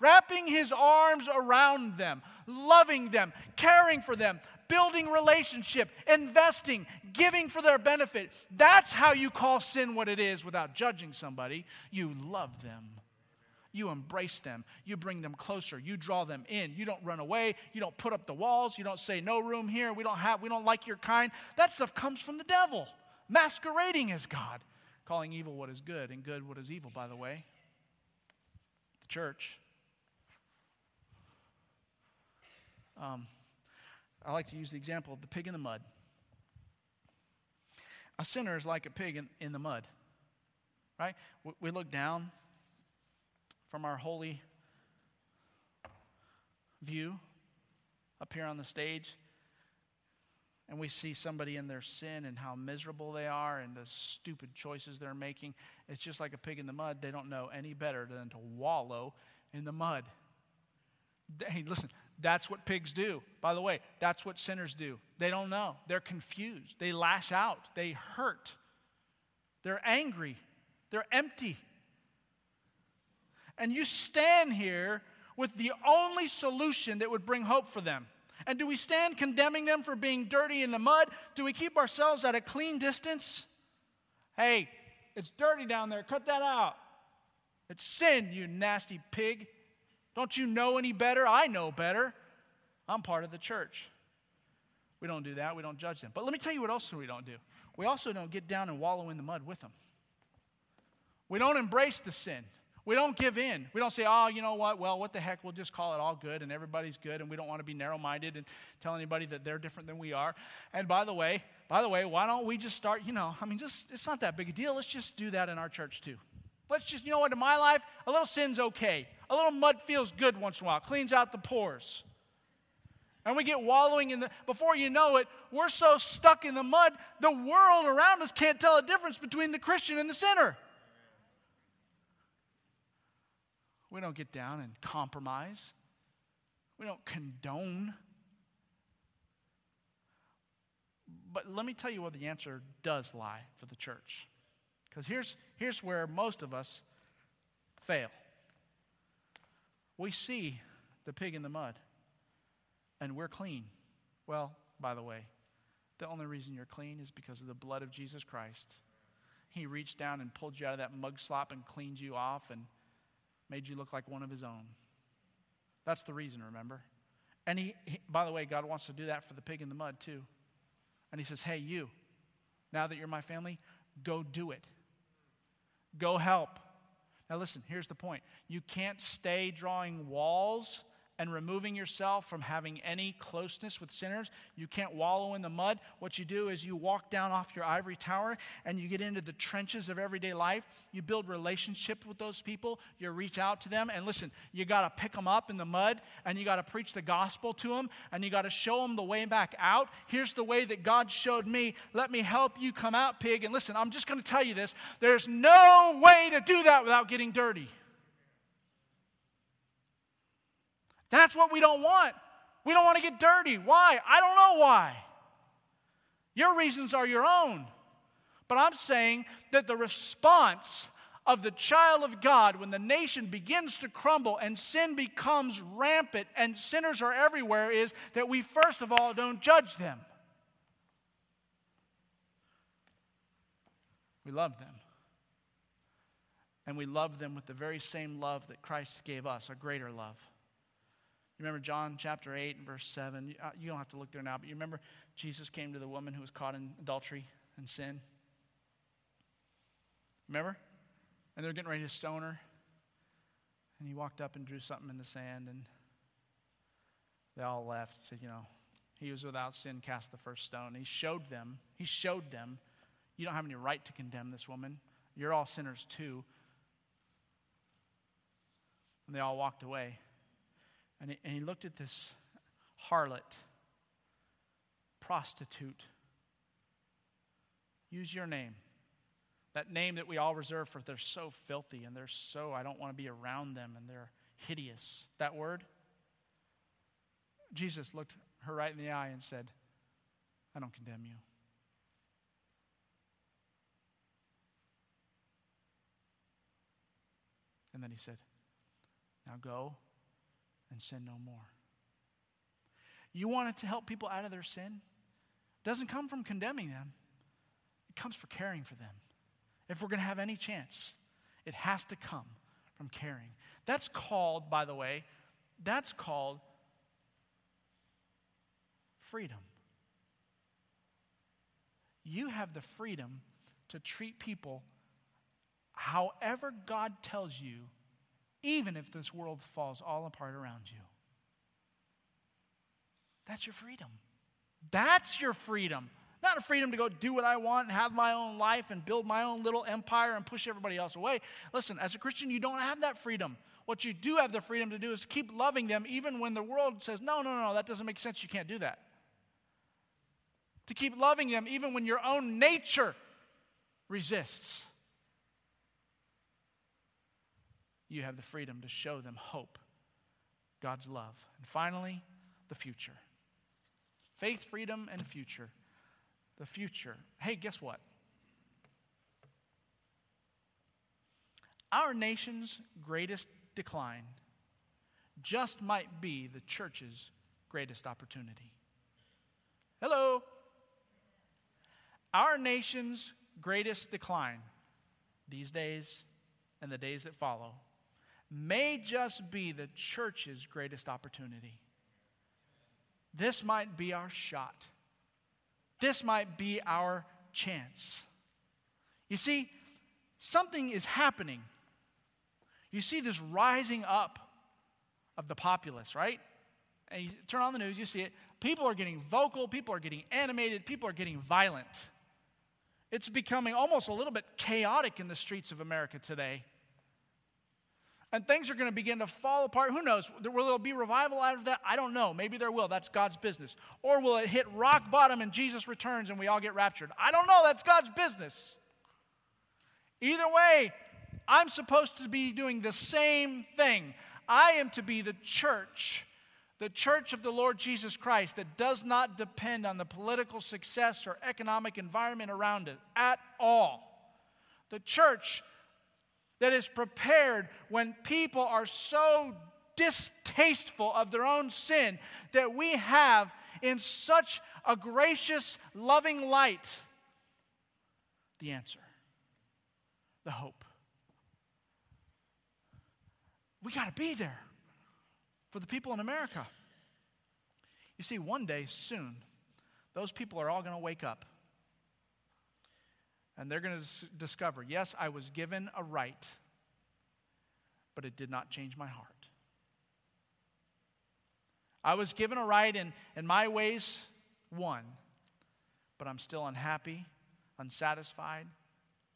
wrapping his arms around them, loving them, caring for them, building relationship, investing, giving for their benefit. That's how you call sin what it is without judging somebody. You love them. You embrace them. You bring them closer. You draw them in. You don't run away. You don't put up the walls. You don't say, no room here. We don't have, we don't like your kind. That stuff comes from the devil, masquerading as God, calling evil what is good and good what is evil, by the way. The church. Um, I like to use the example of the pig in the mud. A sinner is like a pig in, in the mud, right? We, we look down from our holy view up here on the stage and we see somebody in their sin and how miserable they are and the stupid choices they're making, it's just like a pig in the mud. They don't know any better than to wallow in the mud. Hey, listen, that's what pigs do. By the way, that's what sinners do. They don't know. They're confused. They lash out. They hurt. They're angry. They're empty and you stand here with the only solution that would bring hope for them. And do we stand condemning them for being dirty in the mud? Do we keep ourselves at a clean distance? Hey, it's dirty down there. Cut that out. It's sin, you nasty pig. Don't you know any better? I know better. I'm part of the church. We don't do that. We don't judge them. But let me tell you what else we don't do. We also don't get down and wallow in the mud with them. We don't embrace the sin. We don't give in. We don't say, oh, you know what? Well, what the heck? We'll just call it all good and everybody's good and we don't want to be narrow minded and tell anybody that they're different than we are. And by the way, by the way, why don't we just start, you know, I mean, just, it's not that big a deal. Let's just do that in our church too. Let's just, you know what? In my life, a little sin's okay. A little mud feels good once in a while, cleans out the pores. And we get wallowing in the, before you know it, we're so stuck in the mud, the world around us can't tell a difference between the Christian and the sinner. We don't get down and compromise. We don't condone. But let me tell you where the answer does lie for the church. Because here's, here's where most of us fail. We see the pig in the mud, and we're clean. Well, by the way, the only reason you're clean is because of the blood of Jesus Christ. He reached down and pulled you out of that mug slop and cleaned you off and made you look like one of his own. That's the reason, remember? And he, he, by the way, God wants to do that for the pig in the mud too. And he says, Hey, you, now that you're my family, go do it. Go help. Now, listen, here's the point. You can't stay drawing walls and removing yourself from having any closeness with sinners. You can't wallow in the mud. What you do is you walk down off your ivory tower and you get into the trenches of everyday life. You build relationship with those people. You reach out to them. And listen, you got to pick them up in the mud and you got to preach the gospel to them and you got to show them the way back out. Here's the way that God showed me. Let me help you come out, pig. And listen, I'm just going to tell you this there's no way to do that without getting dirty. That's what we don't want. We don't want to get dirty. Why? I don't know why. Your reasons are your own. But I'm saying that the response of the child of God when the nation begins to crumble and sin becomes rampant and sinners are everywhere is that we first of all don't judge them. We love them. And we love them with the very same love that Christ gave us, a greater love. You remember John chapter 8 and verse 7? Uh, you don't have to look there now, but you remember Jesus came to the woman who was caught in adultery and sin? Remember? And they were getting ready to stone her. And he walked up and drew something in the sand, and they all left. and Said, you know, he was without sin, cast the first stone. He showed them, he showed them, you don't have any right to condemn this woman. You're all sinners too. And they all walked away. And he, and he looked at this harlot, prostitute. Use your name. That name that we all reserve for they're so filthy and they're so, I don't want to be around them and they're hideous. That word? Jesus looked her right in the eye and said, I don't condemn you. And then he said, Now go and sin no more. You want it to help people out of their sin? Doesn't come from condemning them, it comes from caring for them. If we're going to have any chance, it has to come from caring. That's called, by the way, that's called freedom. You have the freedom to treat people however God tells you even if this world falls all apart around you. That's your freedom. That's your freedom. Not a freedom to go do what I want and have my own life and build my own little empire and push everybody else away. Listen, as a Christian, you don't have that freedom. What you do have the freedom to do is keep loving them even when the world says, no, no, no, that doesn't make sense. You can't do that. To keep loving them even when your own nature resists. You have the freedom to show them hope, God's love. And finally, the future faith, freedom, and future. The future. Hey, guess what? Our nation's greatest decline just might be the church's greatest opportunity. Hello. Our nation's greatest decline these days and the days that follow may just be the church's greatest opportunity. This might be our shot this might be our chance. You see, something is happening. You see this rising up of the populace, right? And you turn on the news, you see it. People are getting vocal, people are getting animated, people are getting violent. It's becoming almost a little bit chaotic in the streets of America today. And things are going to begin to fall apart. Who knows? Will there be revival out of that? I don't know. Maybe there will. That's God's business. Or will it hit rock bottom and Jesus returns and we all get raptured? I don't know. That's God's business. Either way, I'm supposed to be doing the same thing. I am to be the church, the church of the Lord Jesus Christ that does not depend on the political success or economic environment around it at all. The church that is prepared when people are so distasteful of their own sin that we have in such a gracious, loving light the answer, the hope. We got to be there for the people in America. You see, one day soon, those people are all going to wake up. And they're going to discover yes, I was given a right, but it did not change my heart. I was given a right, and, and my ways won, but I'm still unhappy, unsatisfied.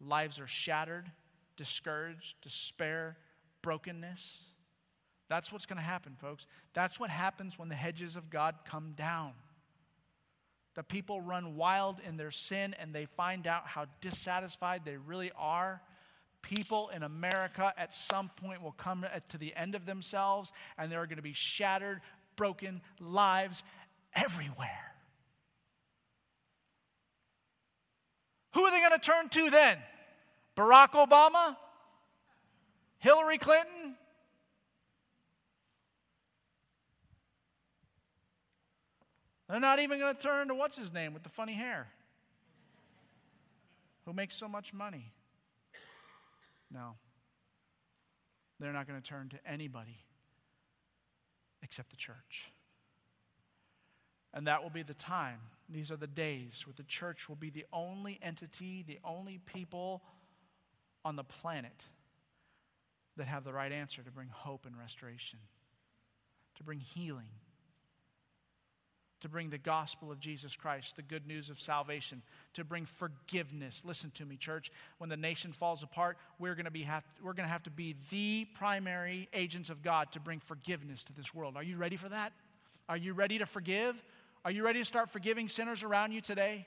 Lives are shattered, discouraged, despair, brokenness. That's what's going to happen, folks. That's what happens when the hedges of God come down. The people run wild in their sin and they find out how dissatisfied they really are. People in America at some point will come to the end of themselves and there are going to be shattered, broken lives everywhere. Who are they going to turn to then? Barack Obama? Hillary Clinton? They're not even going to turn to what's his name with the funny hair who makes so much money. No. They're not going to turn to anybody except the church. And that will be the time. These are the days where the church will be the only entity, the only people on the planet that have the right answer to bring hope and restoration, to bring healing, to bring the gospel of Jesus Christ, the good news of salvation, to bring forgiveness. Listen to me, church. When the nation falls apart, we're going to be have, we're going to have to be the primary agents of God to bring forgiveness to this world. Are you ready for that? Are you ready to forgive? Are you ready to start forgiving sinners around you today?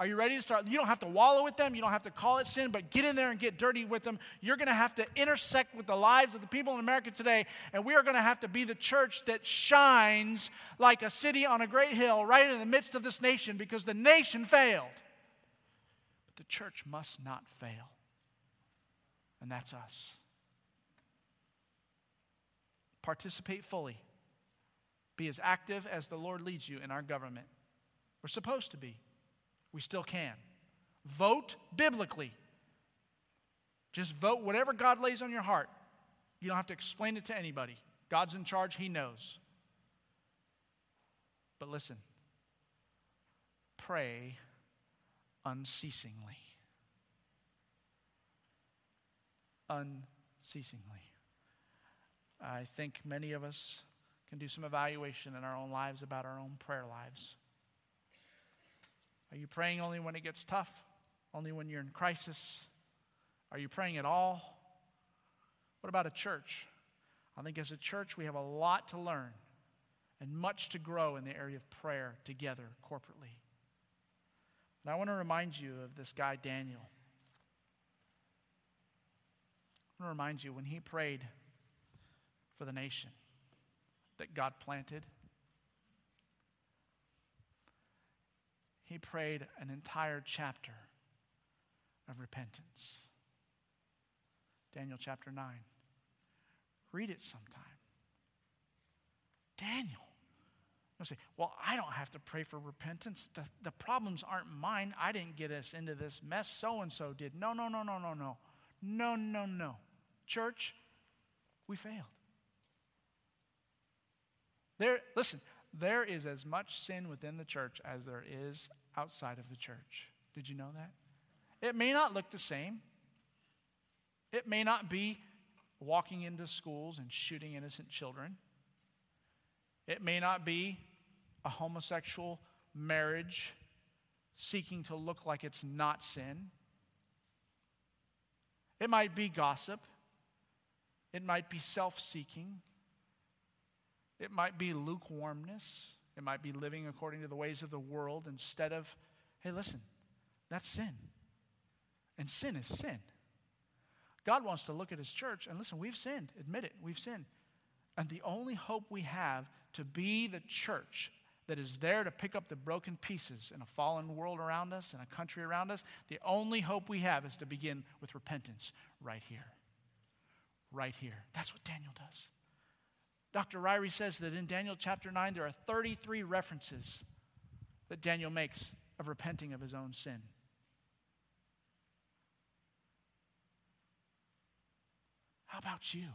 Are you ready to start? You don't have to wallow with them. You don't have to call it sin, but get in there and get dirty with them. You're going to have to intersect with the lives of the people in America today, and we are going to have to be the church that shines like a city on a great hill right in the midst of this nation because the nation failed. But the church must not fail, and that's us. Participate fully, be as active as the Lord leads you in our government. We're supposed to be. We still can. Vote biblically. Just vote whatever God lays on your heart. You don't have to explain it to anybody. God's in charge, He knows. But listen pray unceasingly. Unceasingly. I think many of us can do some evaluation in our own lives about our own prayer lives. Are you praying only when it gets tough? Only when you're in crisis? Are you praying at all? What about a church? I think as a church, we have a lot to learn and much to grow in the area of prayer together corporately. And I want to remind you of this guy, Daniel. I want to remind you when he prayed for the nation that God planted. He prayed an entire chapter of repentance. Daniel chapter 9. Read it sometime. Daniel. You'll say, well, I don't have to pray for repentance. The, the problems aren't mine. I didn't get us into this mess. So and so did. No, no, no, no, no, no. No, no, no. Church, we failed. There, listen, there is as much sin within the church as there is outside of the church. Did you know that? It may not look the same. It may not be walking into schools and shooting innocent children. It may not be a homosexual marriage seeking to look like it's not sin. It might be gossip. It might be self seeking. It might be lukewarmness. It might be living according to the ways of the world instead of, hey, listen, that's sin. And sin is sin. God wants to look at his church and listen, we've sinned. Admit it, we've sinned. And the only hope we have to be the church that is there to pick up the broken pieces in a fallen world around us and a country around us, the only hope we have is to begin with repentance right here. Right here. That's what Daniel does. Dr. Ryrie says that in Daniel chapter 9, there are 33 references that Daniel makes of repenting of his own sin. How about you?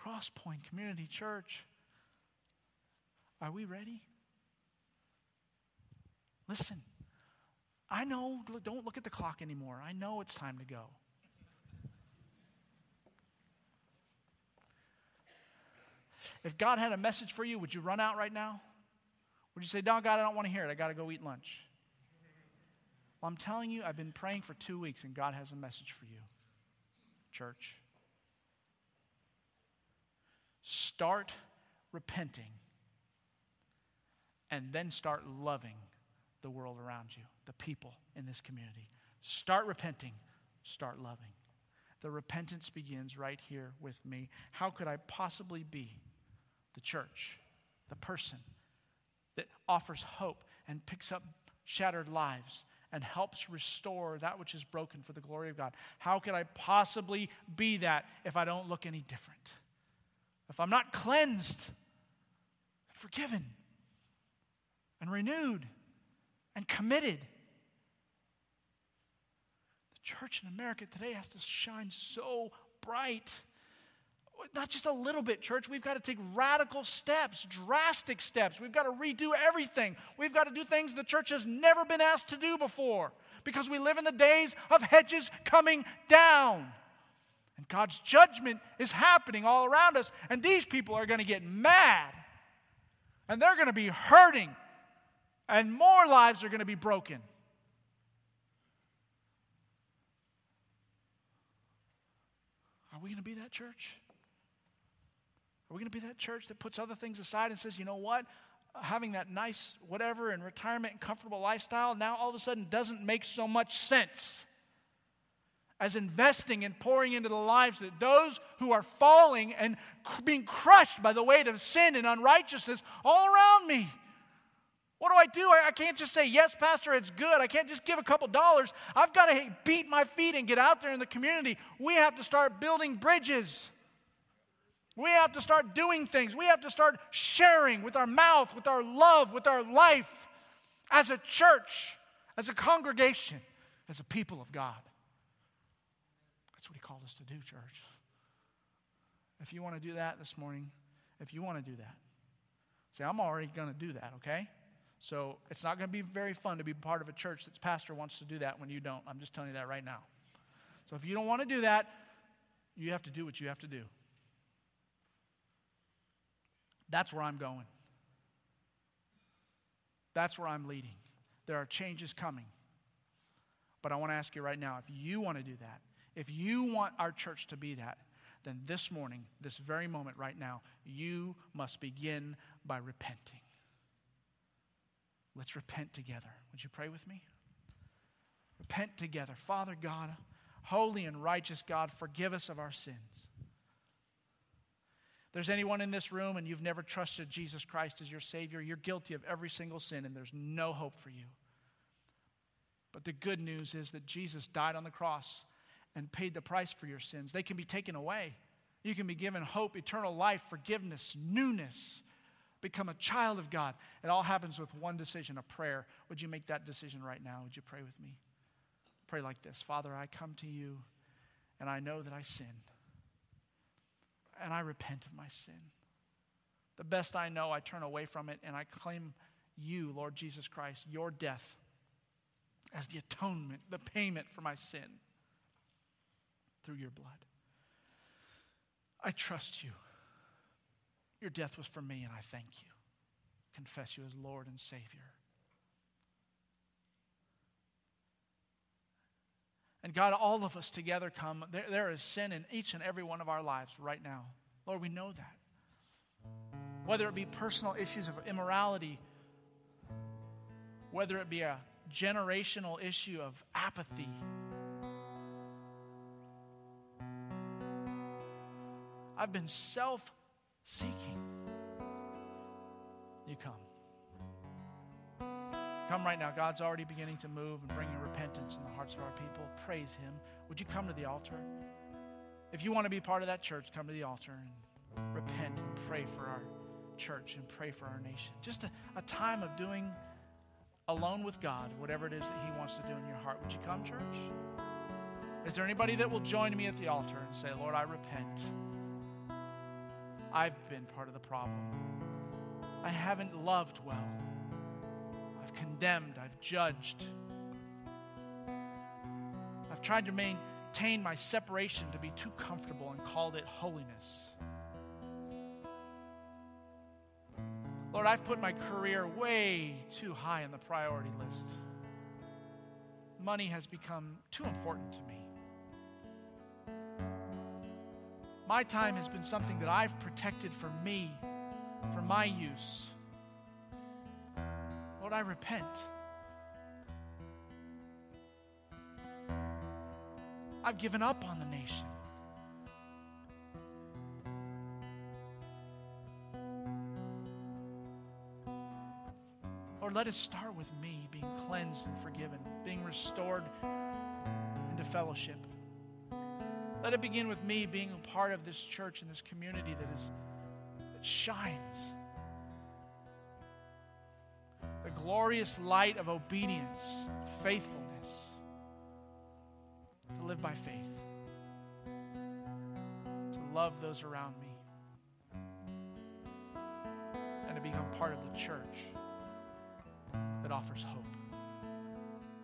Crosspoint Community Church. Are we ready? Listen, I know, don't look at the clock anymore. I know it's time to go. If God had a message for you, would you run out right now? Would you say, No, God, I don't want to hear it. I got to go eat lunch? Well, I'm telling you, I've been praying for two weeks, and God has a message for you, church. Start repenting and then start loving the world around you, the people in this community. Start repenting, start loving. The repentance begins right here with me. How could I possibly be the church, the person that offers hope and picks up shattered lives and helps restore that which is broken for the glory of God. How could I possibly be that if I don't look any different? If I'm not cleansed and forgiven and renewed and committed? The church in America today has to shine so bright not just a little bit, church. We've got to take radical steps, drastic steps. We've got to redo everything. We've got to do things the church has never been asked to do before because we live in the days of hedges coming down. And God's judgment is happening all around us. And these people are going to get mad. And they're going to be hurting. And more lives are going to be broken. Are we going to be that church? Are we going to be that church that puts other things aside and says, you know what? Having that nice whatever and retirement and comfortable lifestyle now all of a sudden doesn't make so much sense as investing and pouring into the lives that those who are falling and being crushed by the weight of sin and unrighteousness all around me. What do I do? I, can't just say, Yes, Pastor, it's good. I can't just give a couple dollars. I've got to beat my feet and get out there in the community. We have to start building bridges. We have to start doing things. We have to start sharing with our mouth, with our love, with our life as a church, as a congregation, as a people of God. That's what He called us to do, church. If you want to do that this morning, if you want to do that, say, I'm already going to do that, okay? So it's not going to be very fun to be part of a church that's pastor wants to do that when you don't. I'm just telling you that right now. So if you don't want to do that, you have to do what you have to do. That's where I'm going. That's where I'm leading. There are changes coming. But I want to ask you right now if you want to do that, if you want our church to be that, then this morning, this very moment right now, you must begin by repenting. Let's repent together. Would you pray with me? Repent together. Father God, holy and righteous God, forgive us of our sins there's anyone in this room and you've never trusted Jesus Christ as your Savior, you're guilty of every single sin and there's no hope for you. But the good news is that Jesus died on the cross and paid the price for your sins. They can be taken away. You can be given hope, eternal life, forgiveness, newness, become a child of God. It all happens with one decision, a prayer. Would you make that decision right now? Would you pray with me? Pray like this Father, I come to you and I know that I sin and I repent of my sin. the best I know, I turn away from it and I claim you, Lord Jesus Christ, your death as the atonement, the payment for my sin through your blood. I trust you. Your death was for me, and I thank you. Confess you as Lord and Savior. And God, all of us together come. There, there is sin in each and every one of our lives right now. Lord, we know that. Whether it be personal issues of immorality, whether it be a generational issue of apathy, I've been self seeking. You come. Come right now. God's already beginning to move and bringing repentance in the hearts of our people. Praise Him. Would you come to the altar? If you want to be part of that church, come to the altar and repent and pray for our church and pray for our nation. Just a, a time of doing alone with God whatever it is that He wants to do in your heart. Would you come, church? Is there anybody that will join me at the altar and say, Lord, I repent? I've been part of the problem. I haven't loved well. I've condemned. I've judged. I've tried to maintain my separation to be too comfortable and called it holiness. Lord, I've put my career way too high on the priority list. Money has become too important to me. My time has been something that I've protected for me, for my use. Lord, I repent. I've given up on the nation. Lord, let it start with me being cleansed and forgiven, being restored into fellowship. Let it begin with me being a part of this church and this community that is that shines. Glorious light of obedience, faithfulness, to live by faith, to love those around me, and to become part of the church that offers hope.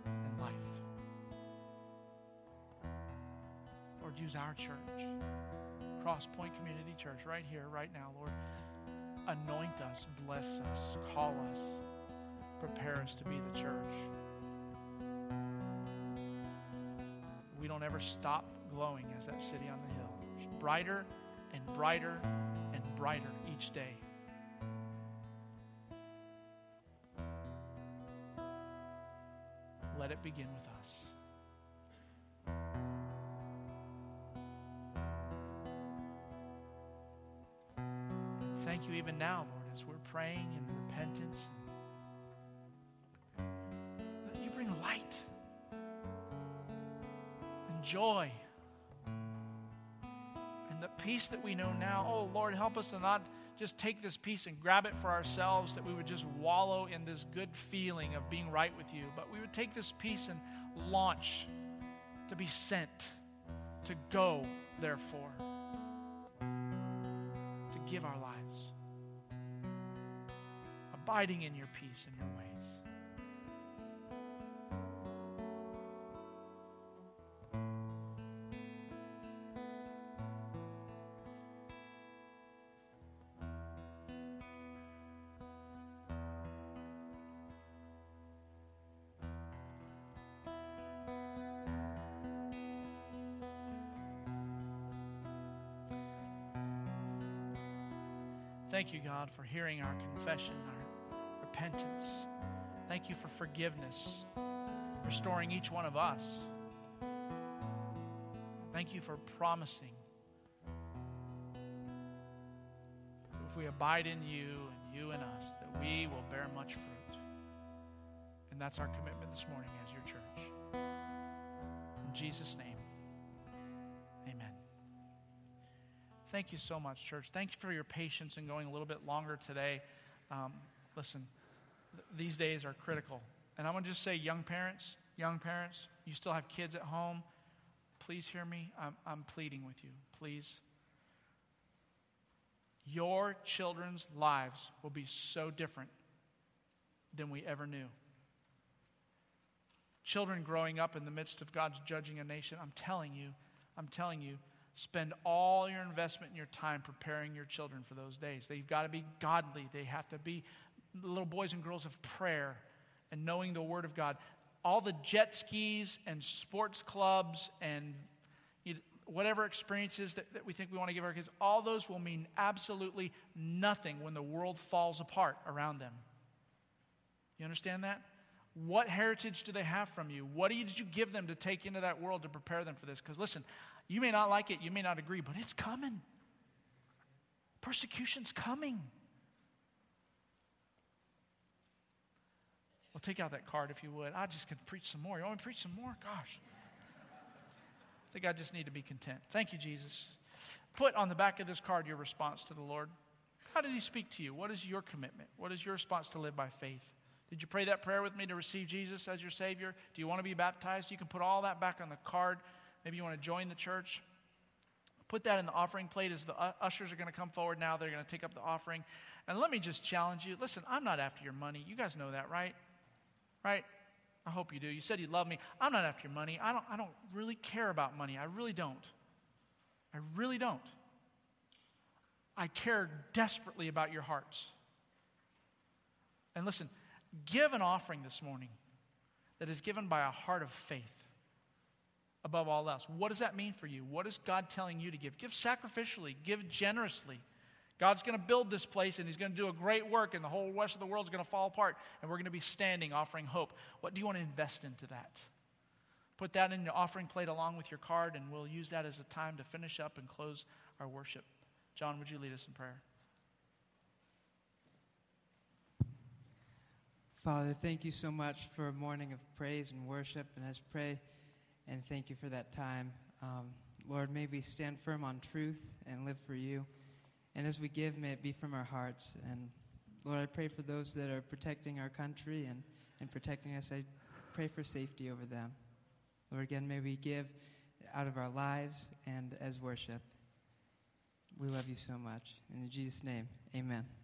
And life. Lord, use our church, Cross Point Community Church, right here, right now, Lord. Anoint us, bless us, call us, prepare us to be the church. We don't ever stop glowing as that city on the hill. Brighter and brighter and brighter each day. Let it begin with us. thank you even now, Lord, as we're praying in repentance. Joy and the peace that we know now. Oh, Lord, help us to not just take this peace and grab it for ourselves, that we would just wallow in this good feeling of being right with you, but we would take this peace and launch to be sent, to go, therefore, to give our lives abiding in your peace and your ways. You, God, for hearing our confession, our repentance. Thank you for forgiveness, restoring each one of us. Thank you for promising if we abide in you and you in us, that we will bear much fruit. And that's our commitment this morning as your church. In Jesus' name, Thank you so much, church. Thank you for your patience in going a little bit longer today. Um, listen, these days are critical. And I'm going to just say, young parents, young parents, you still have kids at home, please hear me. I'm, I'm pleading with you. Please Your children's lives will be so different than we ever knew. Children growing up in the midst of God's judging a nation, I'm telling you, I'm telling you, spend all your investment and your time preparing your children for those days. They've got to be godly. They have to be little boys and girls of prayer and knowing the Word of God. All the jet skis and sports clubs and whatever experiences that, that we think we want to give our kids, all those will mean absolutely nothing when the world falls apart around them. You understand that? What heritage do they have from you? What did you give them to take into that world to prepare them for this? Because listen, you may not like it, you may not agree, but it's coming. Persecution's coming. Well, take out that card if you would. I just could preach some more. You want me to preach some more? Gosh. I think I just need to be content. Thank you, Jesus. Put on the back of this card your response to the Lord. How did He speak to you? What is your commitment? What is your response to live by faith? Did you pray that prayer with me to receive Jesus as your Savior? Do you want to be baptized? You can put all that back on the card. Maybe you want to join the church. Put that in the offering plate as the ushers are going to come forward now. They're going to take up the offering. And let me just challenge you listen, I'm not after your money. You guys know that, right? Right? I hope you do. You said you love me. I'm not after your money. I don't, I don't really care about money. I really don't. I really don't. I care desperately about your hearts. And listen, give an offering this morning that is given by a heart of faith above all else. What does that mean for you? What is God telling you to give? Give sacrificially, give generously. God's going to build this place and He's going to do a great work, and the whole rest of the world is going to fall apart, and we're going to be standing offering hope. What do you want to invest into that? Put that in your offering plate along with your card, and we'll use that as a time to finish up and close our worship. John, would you lead us in prayer? Father, thank you so much for a morning of praise and worship, and I just pray and thank you for that time. Um, Lord, may we stand firm on truth and live for you. And as we give, may it be from our hearts. And Lord, I pray for those that are protecting our country and, and protecting us. I pray for safety over them. Lord, again, may we give out of our lives and as worship. We love you so much. In Jesus' name, amen.